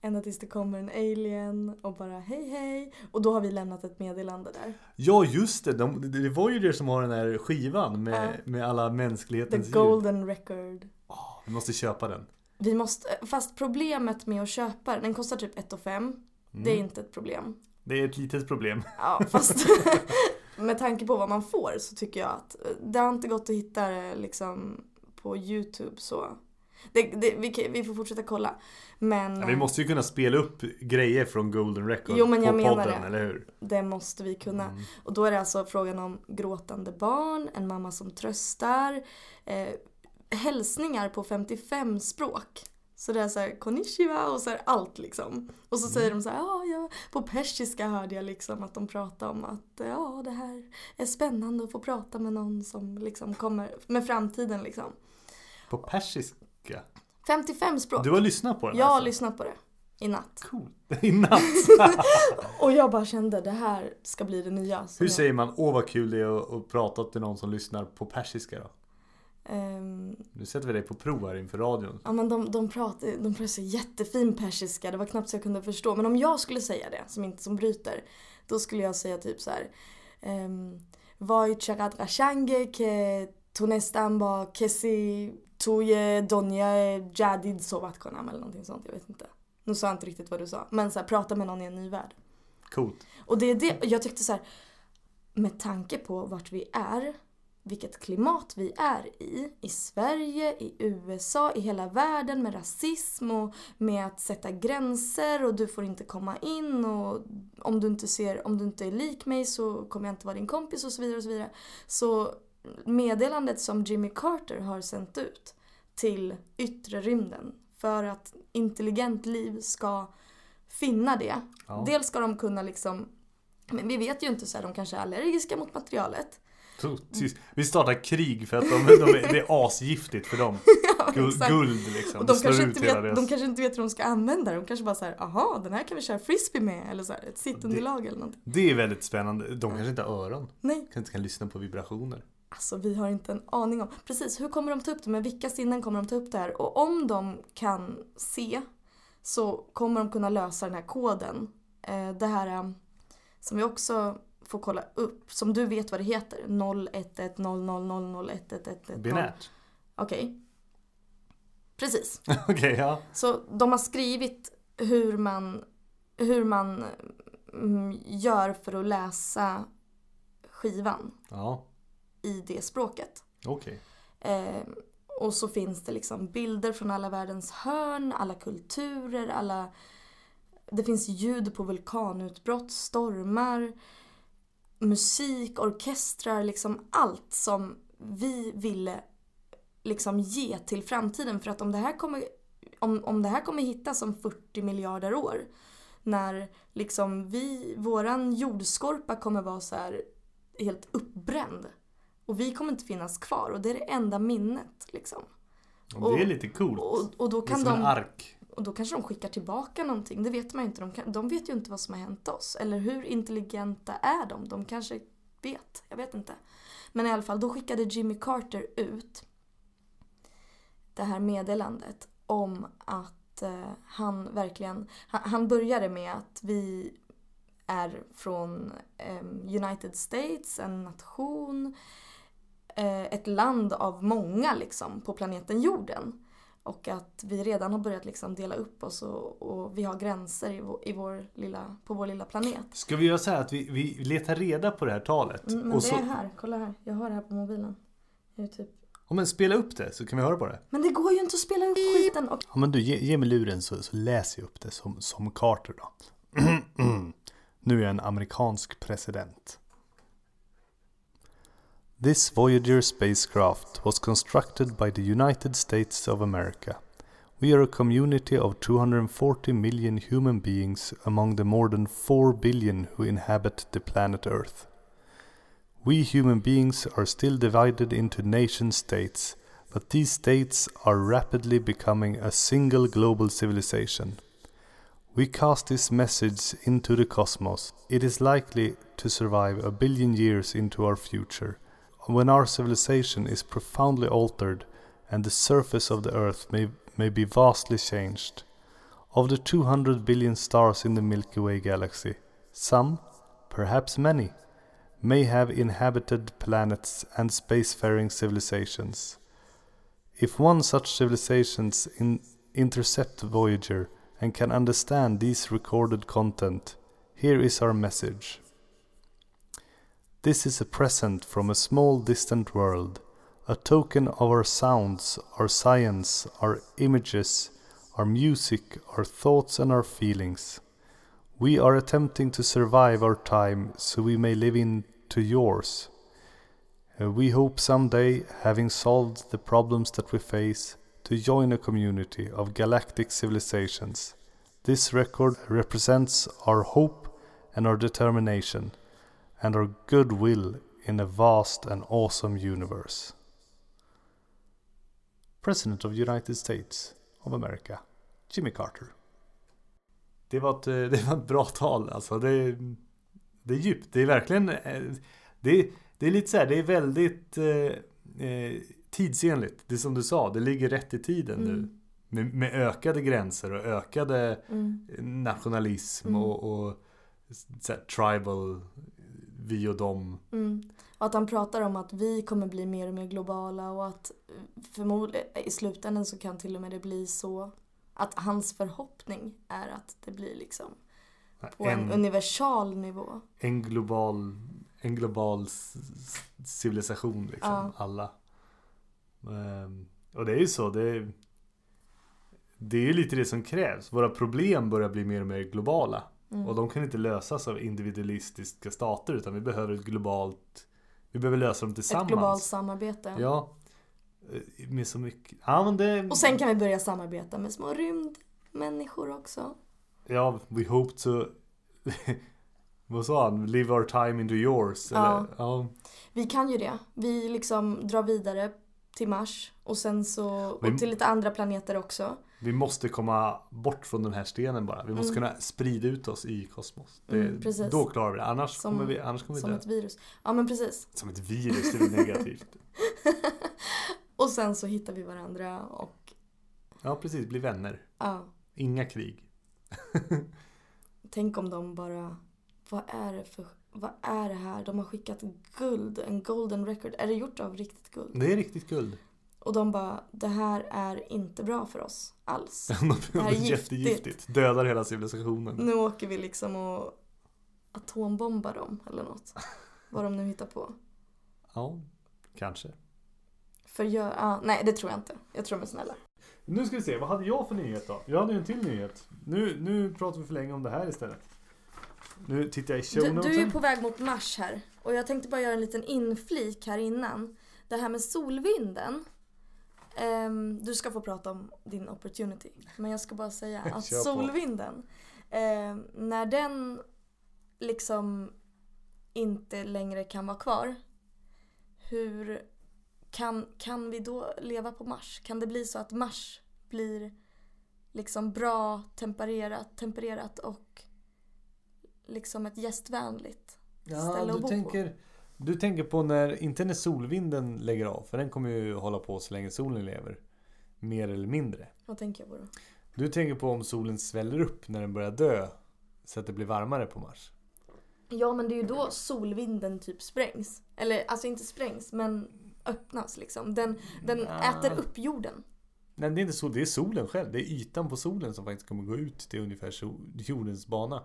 Ända tills det kommer en alien och bara hej hej. Och då har vi lämnat ett meddelande där. Ja just det, de, det var ju det som har den här skivan med, Ja. med alla The mänsklighetens ljud. golden record. Åh, vi måste köpa den. Vi måste, fast problemet med att köpa den, den kostar typ 1 5 Mm. Det är inte ett problem. Det är ett litet problem. Ja, fast med tanke på vad man får så tycker jag att eh, det har inte gått att hitta det liksom på YouTube så. Det, det, vi, vi får fortsätta kolla. Men Ja, vi måste ju kunna spela upp grejer från Golden Record Jo, men jag på menar podden, det. eller hur? det måste vi kunna. Mm. Och då är det alltså frågan om gråtande barn, en mamma som tröstar, eh, hälsningar på 55 språk. Så det är så här konnichiwa och så är allt liksom. Och så säger de så här, ja, ja, på persiska hörde jag liksom att de pratade om att ja, det här är spännande att få prata med någon som liksom kommer med framtiden liksom. På persiska? 55 språk. Du har lyssnat på den jag har alltså? lyssnat på det i natt. Coolt. I natt. Och jag bara kände, det här ska bli det nya. Hur jag- säger man åh vad kul det är att, prata till någon som lyssnar på persiska då? Ehm, Nu sätter vi dig på prov här inför radion. Ja men de, de pratar de pratar så jättefin persiska, det var knappt så jag kunde förstå. Men om jag skulle säga det, som inte som bryter, då skulle jag säga typ så här. Um, Vay chagad qashange ke tunestan ba kesi toye donye jadid sovat konam eller någonting sånt, jag vet inte. Nu sa jag inte riktigt vad du sa, men så här, prata med någon i en ny värld. Coolt. Och det är det, jag tyckte så här, med tanke på vart vi är, vilket klimat vi är i, i Sverige, i USA, i hela världen med rasism och med att sätta gränser och du får inte komma in och om du inte ser, om du inte är lik mig så kommer jag inte vara din kompis och så vidare och så vidare. Så meddelandet som Jimmy Carter har sänt ut till yttre rymden för att intelligent liv ska finna det. Ja. Dels ska de kunna liksom men vi vet ju inte så här, de kanske är allergiska mot materialet. Tyst. Vi startar krig för att de, de det är asgiftigt för dem. Ja, Guld, liksom. Och de kanske, inte vet, deras... de kanske inte vet hur de ska använda det. De kanske bara säger aha den här kan vi köra frisbee med. Eller så här, ett sittunderlag eller någonting. Det är väldigt spännande. De kanske inte har öron. Nej, Kanske inte kan lyssna på vibrationer. Alltså vi har inte en aning om. Precis, hur kommer de ta upp det? Med vilka sinnen kommer de ta upp det här? Och om de kan se så kommer de kunna lösa den här koden. Eh, det här eh, som vi också får kolla upp, som du vet vad det heter. 011000111111. Binärt. Okej. Precis. Okej, ja. Så de har skrivit hur man, hur man mm, gör för att läsa skivan. Ja. I det språket. Okej. Eh, och så finns det liksom bilder från alla världens hörn, alla kulturer, alla... Det finns ljud på vulkanutbrott, stormar, musik, orkestrar, liksom allt som vi ville liksom ge till framtiden. För att om det här kommer, om, om det här kommer hittas om 40 miljarder år, när liksom vi, våran jordskorpa kommer vara så här helt uppbränd. Och vi kommer inte finnas kvar och det är det enda minnet liksom. Och det är lite coolt. Och, och då det är kan som en de... ark. Och då kanske de skickar tillbaka någonting. Det vet man ju inte. De, kan, de vet ju inte vad som har hänt oss. Eller hur intelligenta är de? De kanske vet. Jag vet inte. Men i alla fall, då skickade Jimmy Carter ut det här meddelandet om att eh, han verkligen... Han, han började med att vi är från eh, United States, en nation, ett land av många liksom på planeten jorden. Och att vi redan har börjat liksom dela upp oss och, och vi har gränser i vår, i vår lilla, på vår lilla planet. Ska vi göra så här att vi, vi letar reda på det här talet? Mm, men det så, är här, kolla här. Jag har det här på mobilen. Jag är typ... Ja, men spela upp det så kan vi höra på det. Men det går ju inte att spela upp skiten. Och... Ja men du, ge, ge mig luren så, så läser jag upp det som, som Carter då. nu är jag en amerikansk president. This Voyager spacecraft was constructed by the United States of America. We are a community of 240 million human beings among the more than 4 billion who inhabit the planet Earth. We human beings are still divided into nation states, but these states are rapidly becoming a single global civilization. We cast this message into the cosmos. It is likely to survive a billion years into our future, when our civilization is profoundly altered and the surface of the earth may, may be vastly changed. Of the 200 billion stars in the Milky Way galaxy, some, perhaps many, may have inhabited planets and spacefaring civilizations. If one such civilizations in, intercept Voyager and can understand these recorded content, here is our message. This is a present from a small distant world, a token of our sounds, our science, our images, our music, our thoughts, and our feelings. We are attempting to survive our time so we may live into yours. Uh, we hope someday, having solved the problems that we face, to join a community of galactic civilizations. This record represents our hope and our determination, and our goodwill in a vast and awesome universe. President of United States of America, Jimmy Carter. Det var ett, eh, det var ett bra tal alltså. Det, det är djupt. Det är verkligen... eh, Det, det är lite så här, det är väldigt eh, eh, tidsenligt. Det är som du sa, det ligger rätt i tiden nu. Mm. Med, med ökade gränser och ökade Mm. nationalism Mm. och, och så här, tribal, vi och dem. Mm. Och att han pratar om att vi kommer bli mer och mer globala och att förmodligen i slutändan så kan till och med det bli så att hans förhoppning är att det blir liksom på en, En, universal nivå. en global, en global civilisation liksom, Ja. alla. Ehm, och det är ju så, det är, det är ju lite det som krävs. Våra problem börjar bli mer och mer globala. Mm. Och de kan inte lösas av individualistiska stater utan vi behöver ett globalt Vi behöver lösa dem Ett tillsammans. globalt samarbete. Ja. Eh, Med så mycket. Ja men det. Och sen kan vi börja samarbeta med små rymdmänniskor också. Ja, we hope to. Vad sa han? Live our time into yours. Ja. Eller? ja. Vi kan ju det. Vi liksom drar vidare till Mars och sen så Vi- och till lite andra planeter också. Vi måste komma bort från den här stenen bara. Vi måste Mm. kunna sprida ut oss i kosmos. Det, Mm. Då klarar vi det. Annars Som- kommer vi, annars kommer vi Som ett virus. Ja men precis. Som ett virus, det är negativt. Och sen så hittar vi varandra och Ja precis, bli vänner. ja. Inga krig. Tänk om de bara, vad är det för, vad är det här? De har skickat guld, en golden record. Är det gjort av riktigt guld? Det är riktigt guld. Och de bara, det här är inte bra för oss alls. det här är är giftigt. jättegiftigt. Dödar hela civilisationen. Nu åker vi liksom och atombombar dem eller något. Vad de nu hittar på. Ja. Kanske. För jag, ah, nej det tror jag inte. Jag tror de är snälla. Nu ska vi se, vad hade jag för nyhet då? Jag hade ju en till nyhet. Nu, nu pratar vi för länge om det här istället. Nu tittar jag i show Du, du är ju på väg mot Mars här. Och jag tänkte bara göra en liten inflik här innan. Det här med solvinden. Ehm, du ska få prata om din opportunity. Men jag ska bara säga att solvinden. ehm, när den liksom inte längre kan vara kvar. Hur kan, kan vi då leva på Mars? Kan det bli så att Mars blir liksom bra tempererat, tempererat och liksom ett gästvänligt Ja, ställe att du bo tänker, du tänker på när, inte när solvinden lägger av, för den kommer ju hålla på så länge solen lever. Mer eller mindre. på. Vad tänker jag på då? Du tänker på om solen sväller upp när den börjar dö, så att det blir varmare på Mars. Ja men det är ju då solvinden typ sprängs. Eller alltså inte sprängs men öppnas liksom. Den, den Ah. äter upp jorden. Nej, det är inte sol, det är solen själv. Det är ytan på solen som faktiskt kommer gå ut till ungefär sol, jordens bana.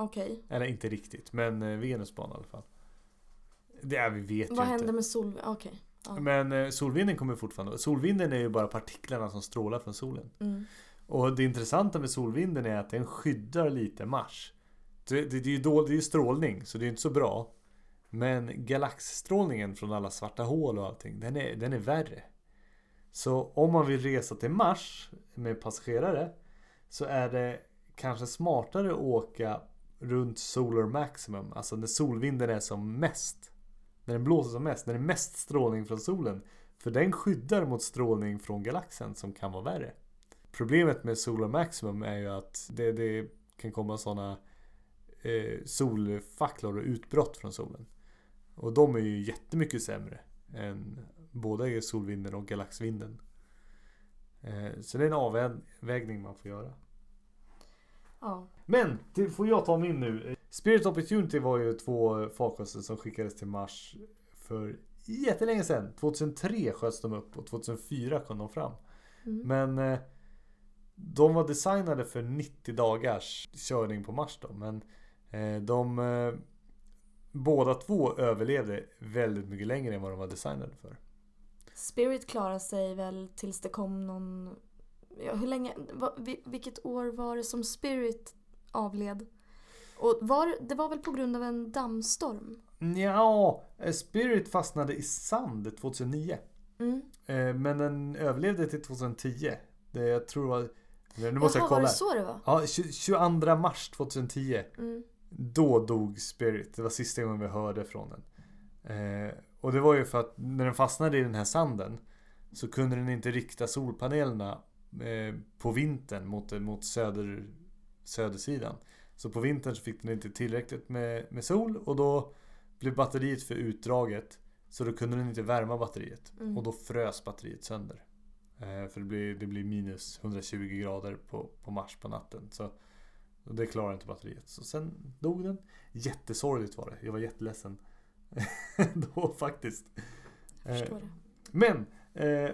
Okej. Eller inte riktigt, men eh, Venus bana i alla fall. Det är, vi vet Vad ju händer inte. med sol... Okej. Ja. Men eh, solvinden kommer fortfarande. Solvinden är ju bara partiklarna som strålar från solen. Mm. Och det intressanta med solvinden är att den skyddar lite Mars. Det, det, det är ju då, det är strålning, så det är inte så bra. Men galaxstrålningen från alla svarta hål och allting, den är, den är värre. Så om man vill resa till Mars med passagerare så är det kanske smartare att åka runt Solar Maximum, alltså när solvinden är som mest. När den blåser som mest, när det är mest strålning från solen. För den skyddar mot strålning från galaxen som kan vara värre. Problemet med Solar Maximum är ju att det, det kan komma sådana eh, solfacklor och utbrott från solen. Och de är ju jättemycket sämre än både solvinden och galaxvinden. Eh, så det är en avvägning man får göra. Ja. Men, det får jag ta min nu. Spirit Opportunity var ju två farkoster som skickades till Mars för jättelänge sedan. 2003 sköts de upp och 2004 kom de fram. Mm. Men eh, de var designade för 90 dagars körning på Mars då. Men eh, de eh, båda två överlevde väldigt mycket längre än vad de var designade för. Spirit klarar sig väl tills det kom någon... Ja, hur länge... Va, vi- vilket år var det som Spirit avled? Och var, det var väl på grund av en dammstorm? Ja, eh, Spirit fastnade i sand 2009. Mm. Eh, Men den överlevde till 2010. Det, jag tror var... Nu måste Jaha, jag var kolla. det så det var? Ja, 20 22 mars 2010. Mm. Då dog Spirit. Det var sista gången vi hörde från den. Eh, och det var ju för att när den fastnade i den här sanden så kunde den inte rikta solpanelerna på vintern mot, mot söder, södersidan. Så på vintern så fick den inte tillräckligt med, med sol och då blev batteriet för utdraget. Så då kunde den inte värma batteriet. Mm. Och då frös batteriet sönder. Eh, för det blir, det blir minus 120 grader på, på Mars på natten. Så det klarar inte batteriet. Så sen dog den. Jättesorgligt var det. Jag var jätteledsen. Då faktiskt. Jag förstår Eh. Men eh,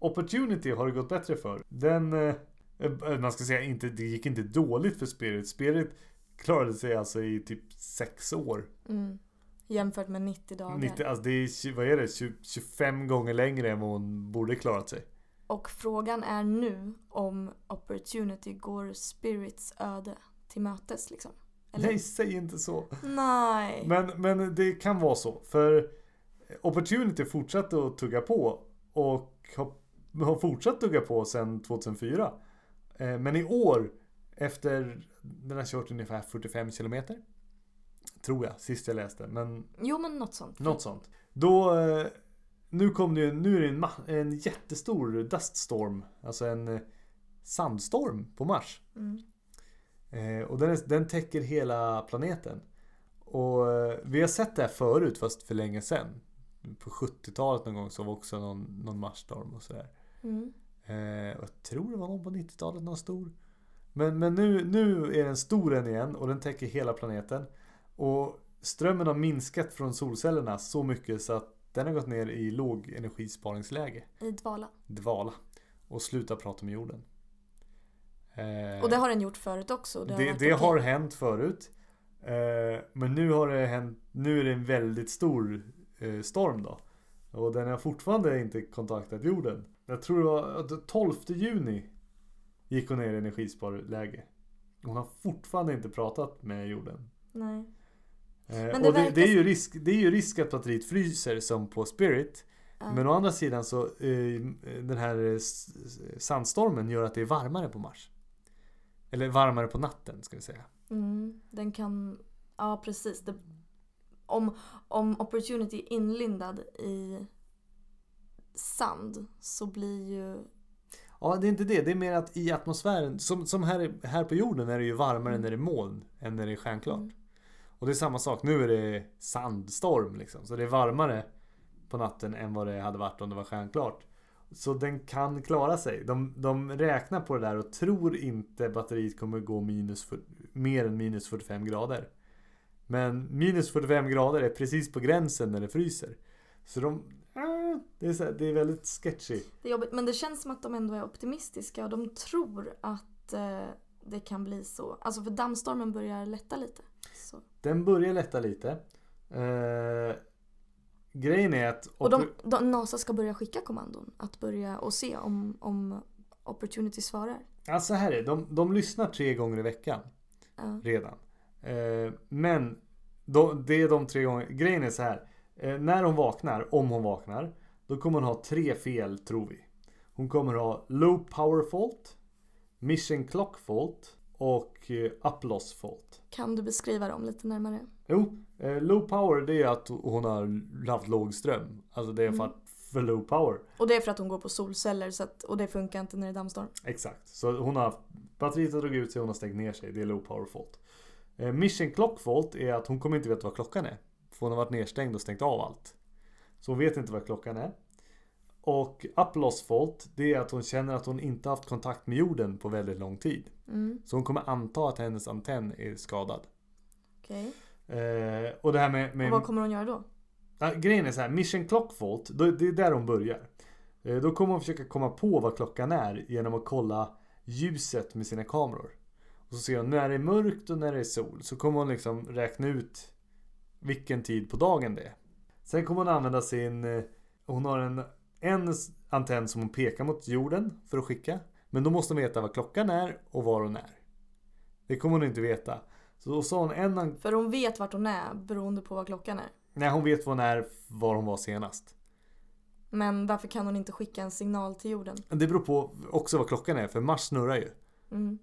Opportunity har det gått bättre för. Den, eh, eh, man ska säga, inte, det gick inte dåligt för Spirit. Spirit klarade sig alltså i typ sex år. Mm. Jämfört med 90 dagar. 90, alltså det är, vad är det, 20, 25 gånger längre än vad hon borde klarat sig. Och frågan är nu om Opportunity går Spirits öde till mötes liksom. Eller? Nej, säg inte så. Nej. Men, men det kan vara så. För Opportunity fortsatte att tugga på. Och har, har fortsatt tugga på sedan 2004. Eh, Men i år, efter den har kört ungefär 45 kilometer. Tror jag, sist jag läste. Men Jo men något sånt. något sånt. Då, eh, nu kom det nu är det en, en jättestor duststorm. Alltså en eh, sandstorm på Mars. Mm. Eh, och den, är, den täcker hela planeten. Och eh, vi har sett det här förut fast för länge sedan. På 70-talet någon gång så var också någon, någon Marsstorm och sådär. Mm. Eh, jag tror det var någon på 90-talet, någon stor. Men, men nu, nu är den stor än igen och den täcker hela planeten. Och strömmen har minskat från solcellerna så mycket så att den har gått ner i låg energisparingsläge. I dvala. Dvala. Och sluta prata med jorden. Eh, Och det har den gjort förut också. Det, det, har, det varit har hänt förut. Eh, men nu har det hänt, nu är det en väldigt stor eh, storm då. Och den har fortfarande inte kontaktat jorden. Jag tror det var att 12 juni gick hon ner i energisparläge. Hon har fortfarande inte pratat med jorden. Nej. Eh, Men det och det, verkar- det, är ju risk, det är ju risk att batteriet fryser som på Spirit. Ja. Men å andra sidan så eh, den här sandstormen gör att det är varmare på Mars. Eller varmare på natten ska vi säga. Mm, den kan, ja precis. Det, om, om Opportunity är inlindad i sand så blir ju, Ja, det är inte det. Det är mer att i atmosfären, som, som här, här på jorden är det ju varmare Mm. när det är moln än när det är stjärnklart. Mm. Och det är samma sak. Nu är det sandstorm liksom. Så det är varmare på natten än vad det hade varit om det var stjärnklart. Så den kan klara sig. De, de räknar på det där och tror inte batteriet kommer gå minus mer än minus 45 grader. Men minus 45 grader är precis på gränsen när det fryser. Så de... Det är, här, det är väldigt sketchy. det är jobbigt. Men det känns som att de ändå är optimistiska och de tror att eh, det kan bli så. Alltså för dammstormen börjar lätta lite. Så. Den börjar lätta lite. Eh, grejen är att... Och de, de, NASA ska börja skicka kommandon att börja och se om, om Opportunity svarar. Alltså så här är det. De, de lyssnar tre gånger i veckan. Ja. redan. Eh, men de, det är de tre gånger. Grejen är så här. Eh, när hon vaknar, om hon vaknar, då kommer hon ha tre fel tror vi. Hon kommer ha low power fault, mission clock fault och eh, up loss fault. Kan du beskriva dem lite närmare? Jo, eh, low power det är att hon har haft låg ström. Alltså det är för, att, för low power. Och det är för att hon går på solceller så att, och det funkar inte när det är dammstorm. Exakt. Så hon har haft, batteriet har dragit ut sig, hon har stängt ner sig. Det är low power fault. Eh, mission clock fault är att hon kommer inte veta vad klockan är. För hon har varit nedstängd och stängt av allt. Så hon vet inte vad klockan är. Och up loss fault, det är att hon känner att hon inte haft kontakt med jorden på väldigt lång tid. Mm, Så hon kommer anta att hennes antenn är skadad. okej. Eh, och det här med... med Och vad kommer hon göra då? Grejen är så här, mission clock fault, då, det är där de börjar. Eh, Då kommer hon försöka komma på vad klockan är genom att kolla ljuset med sina kameror. Och så ser hon när det är mörkt och när det är sol. Så kommer hon liksom räkna ut vilken tid på dagen det är. Sen kommer hon använda sin... eh, Hon har en, en antenn som hon pekar mot jorden för att skicka. Men då måste hon veta vad klockan är och var hon är. Det kommer hon inte veta. Så då sa hon en För hon vet vart hon är beroende på vad klockan är. Nej, hon vet var hon är, var hon var senast. Men varför kan hon inte skicka en signal till jorden? Det beror på också vad klockan är, för Mars snurrar ju. Mm.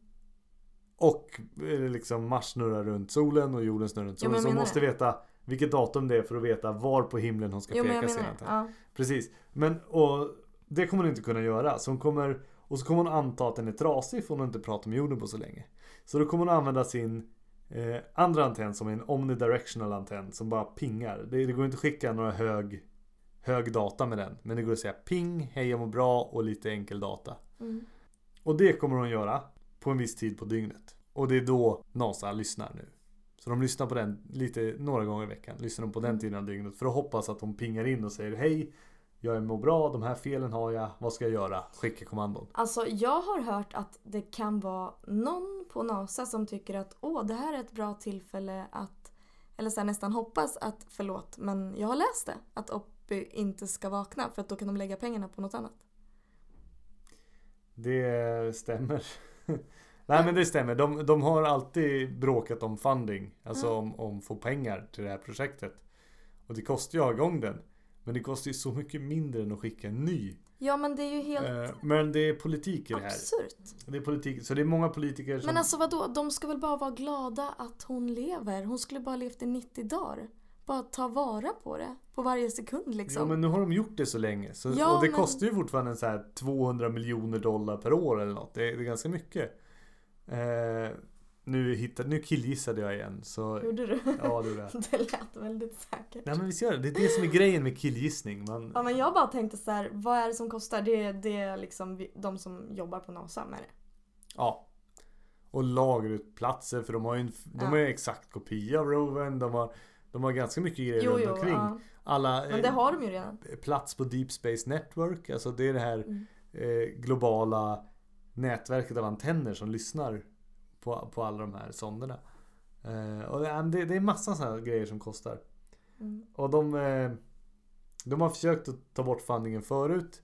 Och eh, liksom Mars snurrar runt solen och jorden snurrar runt solen. jag så hon måste veta vilket datum det är för att veta var på himlen hon ska Jo peka det. Ja. Precis. Men och det kommer hon inte kunna göra. Så hon kommer, och så kommer hon anta att den är trasig för hon har inte pratat med jorden på så länge. Så då kommer hon använda sin eh, andra antenn som är en omnidirectional antenn som bara pingar. Det, det går inte att skicka några hög, hög data med den. Men det går att säga ping, hej jag mår bra och lite enkel data. Mm. Och det kommer hon göra på en viss tid på dygnet. Och det är då NASA lyssnar nu. Så de lyssnar på den lite, några gånger i veckan. Lyssnar de på den tiden av dygnet för att hoppas att de pingar in och säger Hej, jag mår bra, de här felen har jag, vad ska jag göra? Skicka kommandon. Alltså jag har hört att det kan vara någon på NASA som tycker att åh det här är ett bra tillfälle att eller så här, nästan hoppas att, förlåt men jag har läst det, att Oppy inte ska vakna för att då kan de lägga pengarna på något annat. Det stämmer. Nej men det stämmer. De, de har alltid bråkat om funding. Alltså om, om få pengar till det här projektet. Och det kostar ju att ha igång den. Men det kostar ju så mycket mindre än att skicka en ny. Ja men det är ju helt Eh, Men det är politik i det här. absurt. Det är politik. Så det är många politiker som... Men alltså vadå, de ska väl bara vara glada att hon lever? Hon skulle bara ha levt i 90 dagar. Bara ta vara på det, på varje sekund liksom. Ja men nu har de gjort det så länge. Så, Ja, och det men- kostar ju fortfarande så här 200 miljoner dollar per år eller något. Det är, det är ganska mycket. Eh, nu, hittade, nu killgissade jag igen. Så, Gjorde du? ja det gjorde jag. Det lät väldigt säkert. Nej men visst gör det. Det är det som är grejen med killgissning. Man, Ja men jag bara tänkte så här, vad är det som kostar? Det det är liksom de som jobbar på NASA med det. Ja. Och lagra ut platser för de har ju en, de har ju exakt kopia av rovern. De har, de har ganska mycket grejer Jo runt jo, omkring. ja. Alla, Men det eh, har de ju redan. plats på Deep Space Network. Alltså det är det här Mm. eh, globala nätverket av antenner som lyssnar på, på alla de här sonderna. Eh, och det, det är massa sådana grejer som kostar. Mm. Och de... Eh, De har försökt att ta bort fundingen förut.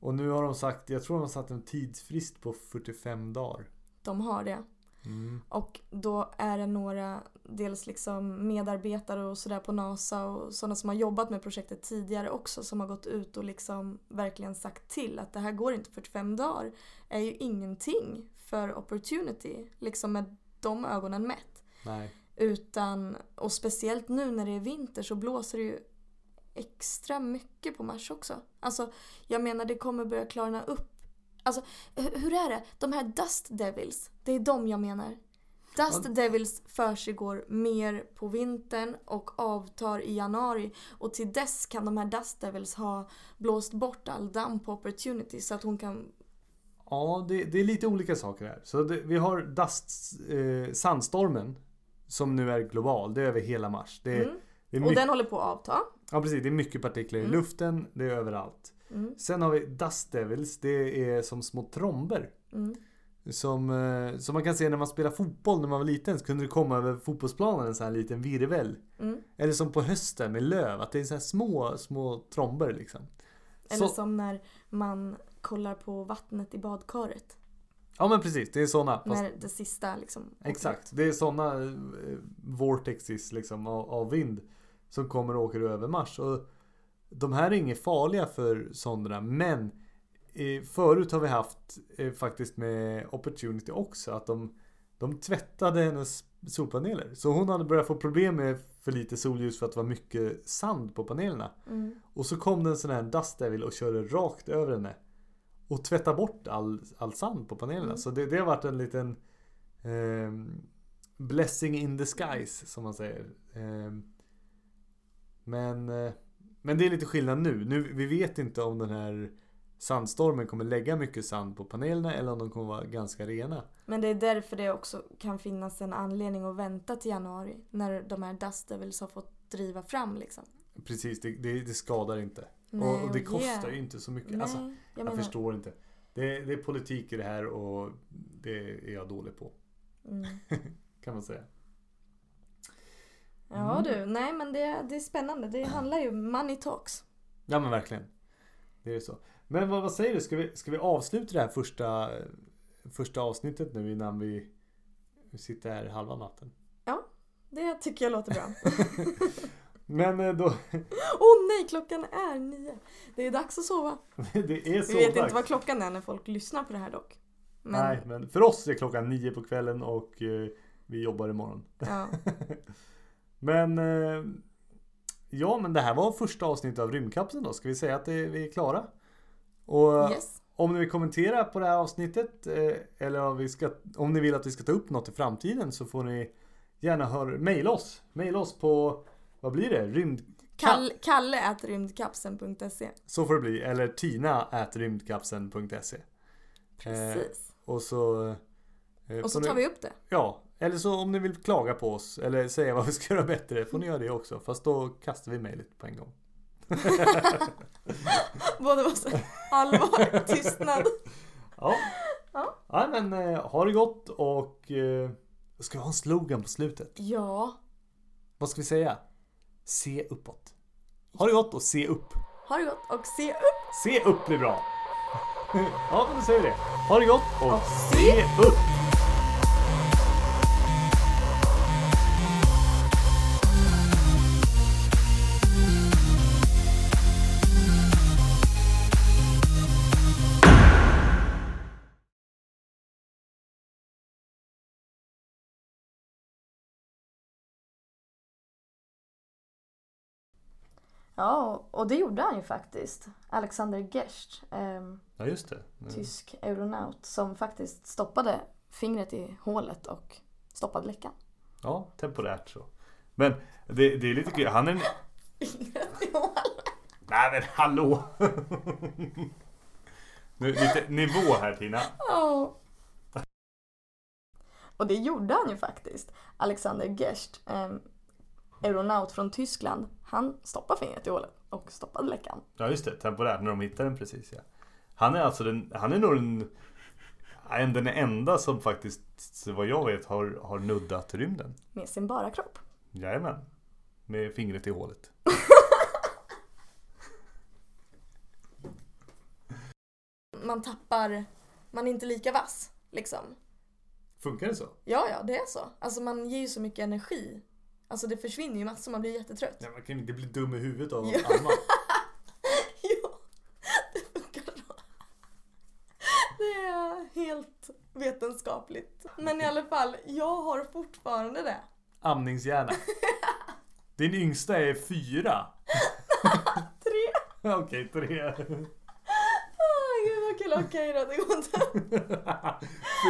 Och nu har de sagt, jag tror de har satt en tidsfrist på 45 dagar. De har det. Mm. Och då är det några, dels liksom medarbetare och sådär på NASA och sådana som har jobbat med projektet tidigare också som har gått ut och liksom verkligen sagt till att det här går inte 45 dagar. är ju ingenting för opportunity, liksom med de ögonen mätt. Nej. Utan, och speciellt nu när det är vinter så blåser det ju extra mycket på Mars också. Alltså, jag menar det kommer börja klarna upp. Alltså, hu- hur är det? De här Dust Devils, det är de jag menar. Dust Ja. Devils försiggår mer på vintern och avtar i januari. Och till dess kan de här Dust Devils ha blåst bort all damm på Opportunity så att hon kan... Ja, det, det är lite olika saker här. Så det, vi har dust, eh, sandstormen. Som nu är global. Det är över hela Mars. Det, Mm. det är Och mycket, den håller på att avta. ja, precis, det är mycket partiklar i Mm. luften. Det är överallt. Mm. Sen har vi Dust Devils. Det är som små tromber. Mm. Som, eh, som man kan se när man spelar fotboll när man var liten. Så kunde det komma över fotbollsplanen en sån här liten virvel. Mm. Eller som på hösten med löv. Att det är så små, små tromber liksom. Eller Så- som när man kollar på vattnet i badkaret. Ja men precis, det är såna. Fast, När det sista liksom... exakt, det är såna eh, vortexes liksom av, av vind. Som kommer och åker över Mars. Och de här är inget farliga för sonderna. Men förut har vi haft eh, faktiskt med Opportunity också. Att de, de tvättade hennes solpaneler. Så hon hade börjat få problem med för lite solljus för att det var mycket sand på panelerna. Mm. Och så kom det en sån här Dust Devil och körde rakt över henne. Och tvättade bort all, all sand på panelerna. Mm. Så det, det har varit en liten ehm, blessing in disguise som man säger. Ehm, men, eh, men det är lite skillnad nu. nu. Vi vet inte om den här sandstormen kommer lägga mycket sand på panelerna eller om de kommer vara ganska rena. Men det är därför det också kan finnas en anledning att vänta till januari. När de här Dust Devils har fått driva fram liksom. Precis, det, det, det skadar inte. Nej, och, och det kostar ju inte så mycket. Nej, Alltså, jag Jag, menar... förstår inte. Det, det är politik i det här och det är jag dålig på. Mm. Kan man säga. Ja Mm. du, nej men det, det är spännande. Det handlar ju money talks. Ja men verkligen. Det är så. Men vad, vad säger du? Ska vi, ska vi avsluta det här första, första avsnittet nu innan vi sitter här halva natten? Det tycker jag låter bra. Men eh, då, Åh nej, klockan är nio. Det är dags att sova. det är så Vi vet dags. inte vad klockan är när folk lyssnar på det här dock. Men, Nej, men för oss är klockan nio på kvällen och eh, vi jobbar imorgon. ja. Men eh, Ja men det här var första avsnittet av Rymdkapseln då. Ska vi säga att det, vi är klara? Och Yes. om ni vill kommentera på det här avsnittet eh, eller om, vi ska, om ni vill att vi ska ta upp något i framtiden så får ni gärna höra, mejla oss. Mejla oss på, vad blir det? Rymd... Kall, Kalle at rymdkapseln.se. Så får det bli. Eller tina at rymdkapseln.se. Precis. Och så... eh, Och så tar ni, vi upp det. Ja, eller så om ni vill klaga på oss eller säga vad vi ska göra bättre får ni göra det också. Fast då kastar vi mejlet på en gång. Både var så allvar, tystnad. Ja. Ja. ja men eh, ha det gott och eh, ska vi ha en slogan på slutet? Ja, Vad ska vi säga? Se uppåt. Ha det gott och se upp. ha det gott och se upp Se upp blir bra. ja, men då säger vi det. Ha det gott och, och se upp. Ja, och det gjorde han ju faktiskt. Alexander Gerst, ehm, Ja, just det. tysk euronaut, som faktiskt stoppade fingret i hålet och stoppade läckan. Ja, temporärt så. Men det, det är lite kul. Han är. Fingret i hålet? Nej men hallå! nu, lite nivå här Tina. Ja. Och det gjorde han ju faktiskt. Alexander Gerst, ehm, Euronaut från Tyskland, han stoppade fingret i hålet och stoppade läckan. Ja just det, temporärt när de hittade den precis ja. Han är alltså den, han är nog den, den enda som faktiskt vad jag vet har, har nuddat rymden. Med sin bara kropp. Jajamän. Med fingret i hålet. man tappar, man är inte lika vass liksom. Funkar det så? Ja, ja, det är så. Alltså man ger ju så mycket energi Alltså det försvinner ju massor, man blir jättetrött. Nej, man kan inte bli dum i huvudet av Ja. armar. ja, det funkar så. Det är helt vetenskapligt. Men i alla fall, jag har fortfarande det. Amningshjärna. Din yngsta är fyra. Tre. Okej, tre. Åh, gud vad kul. Okej då, det går inte,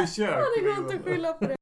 Försök. det går inte att skylla på det.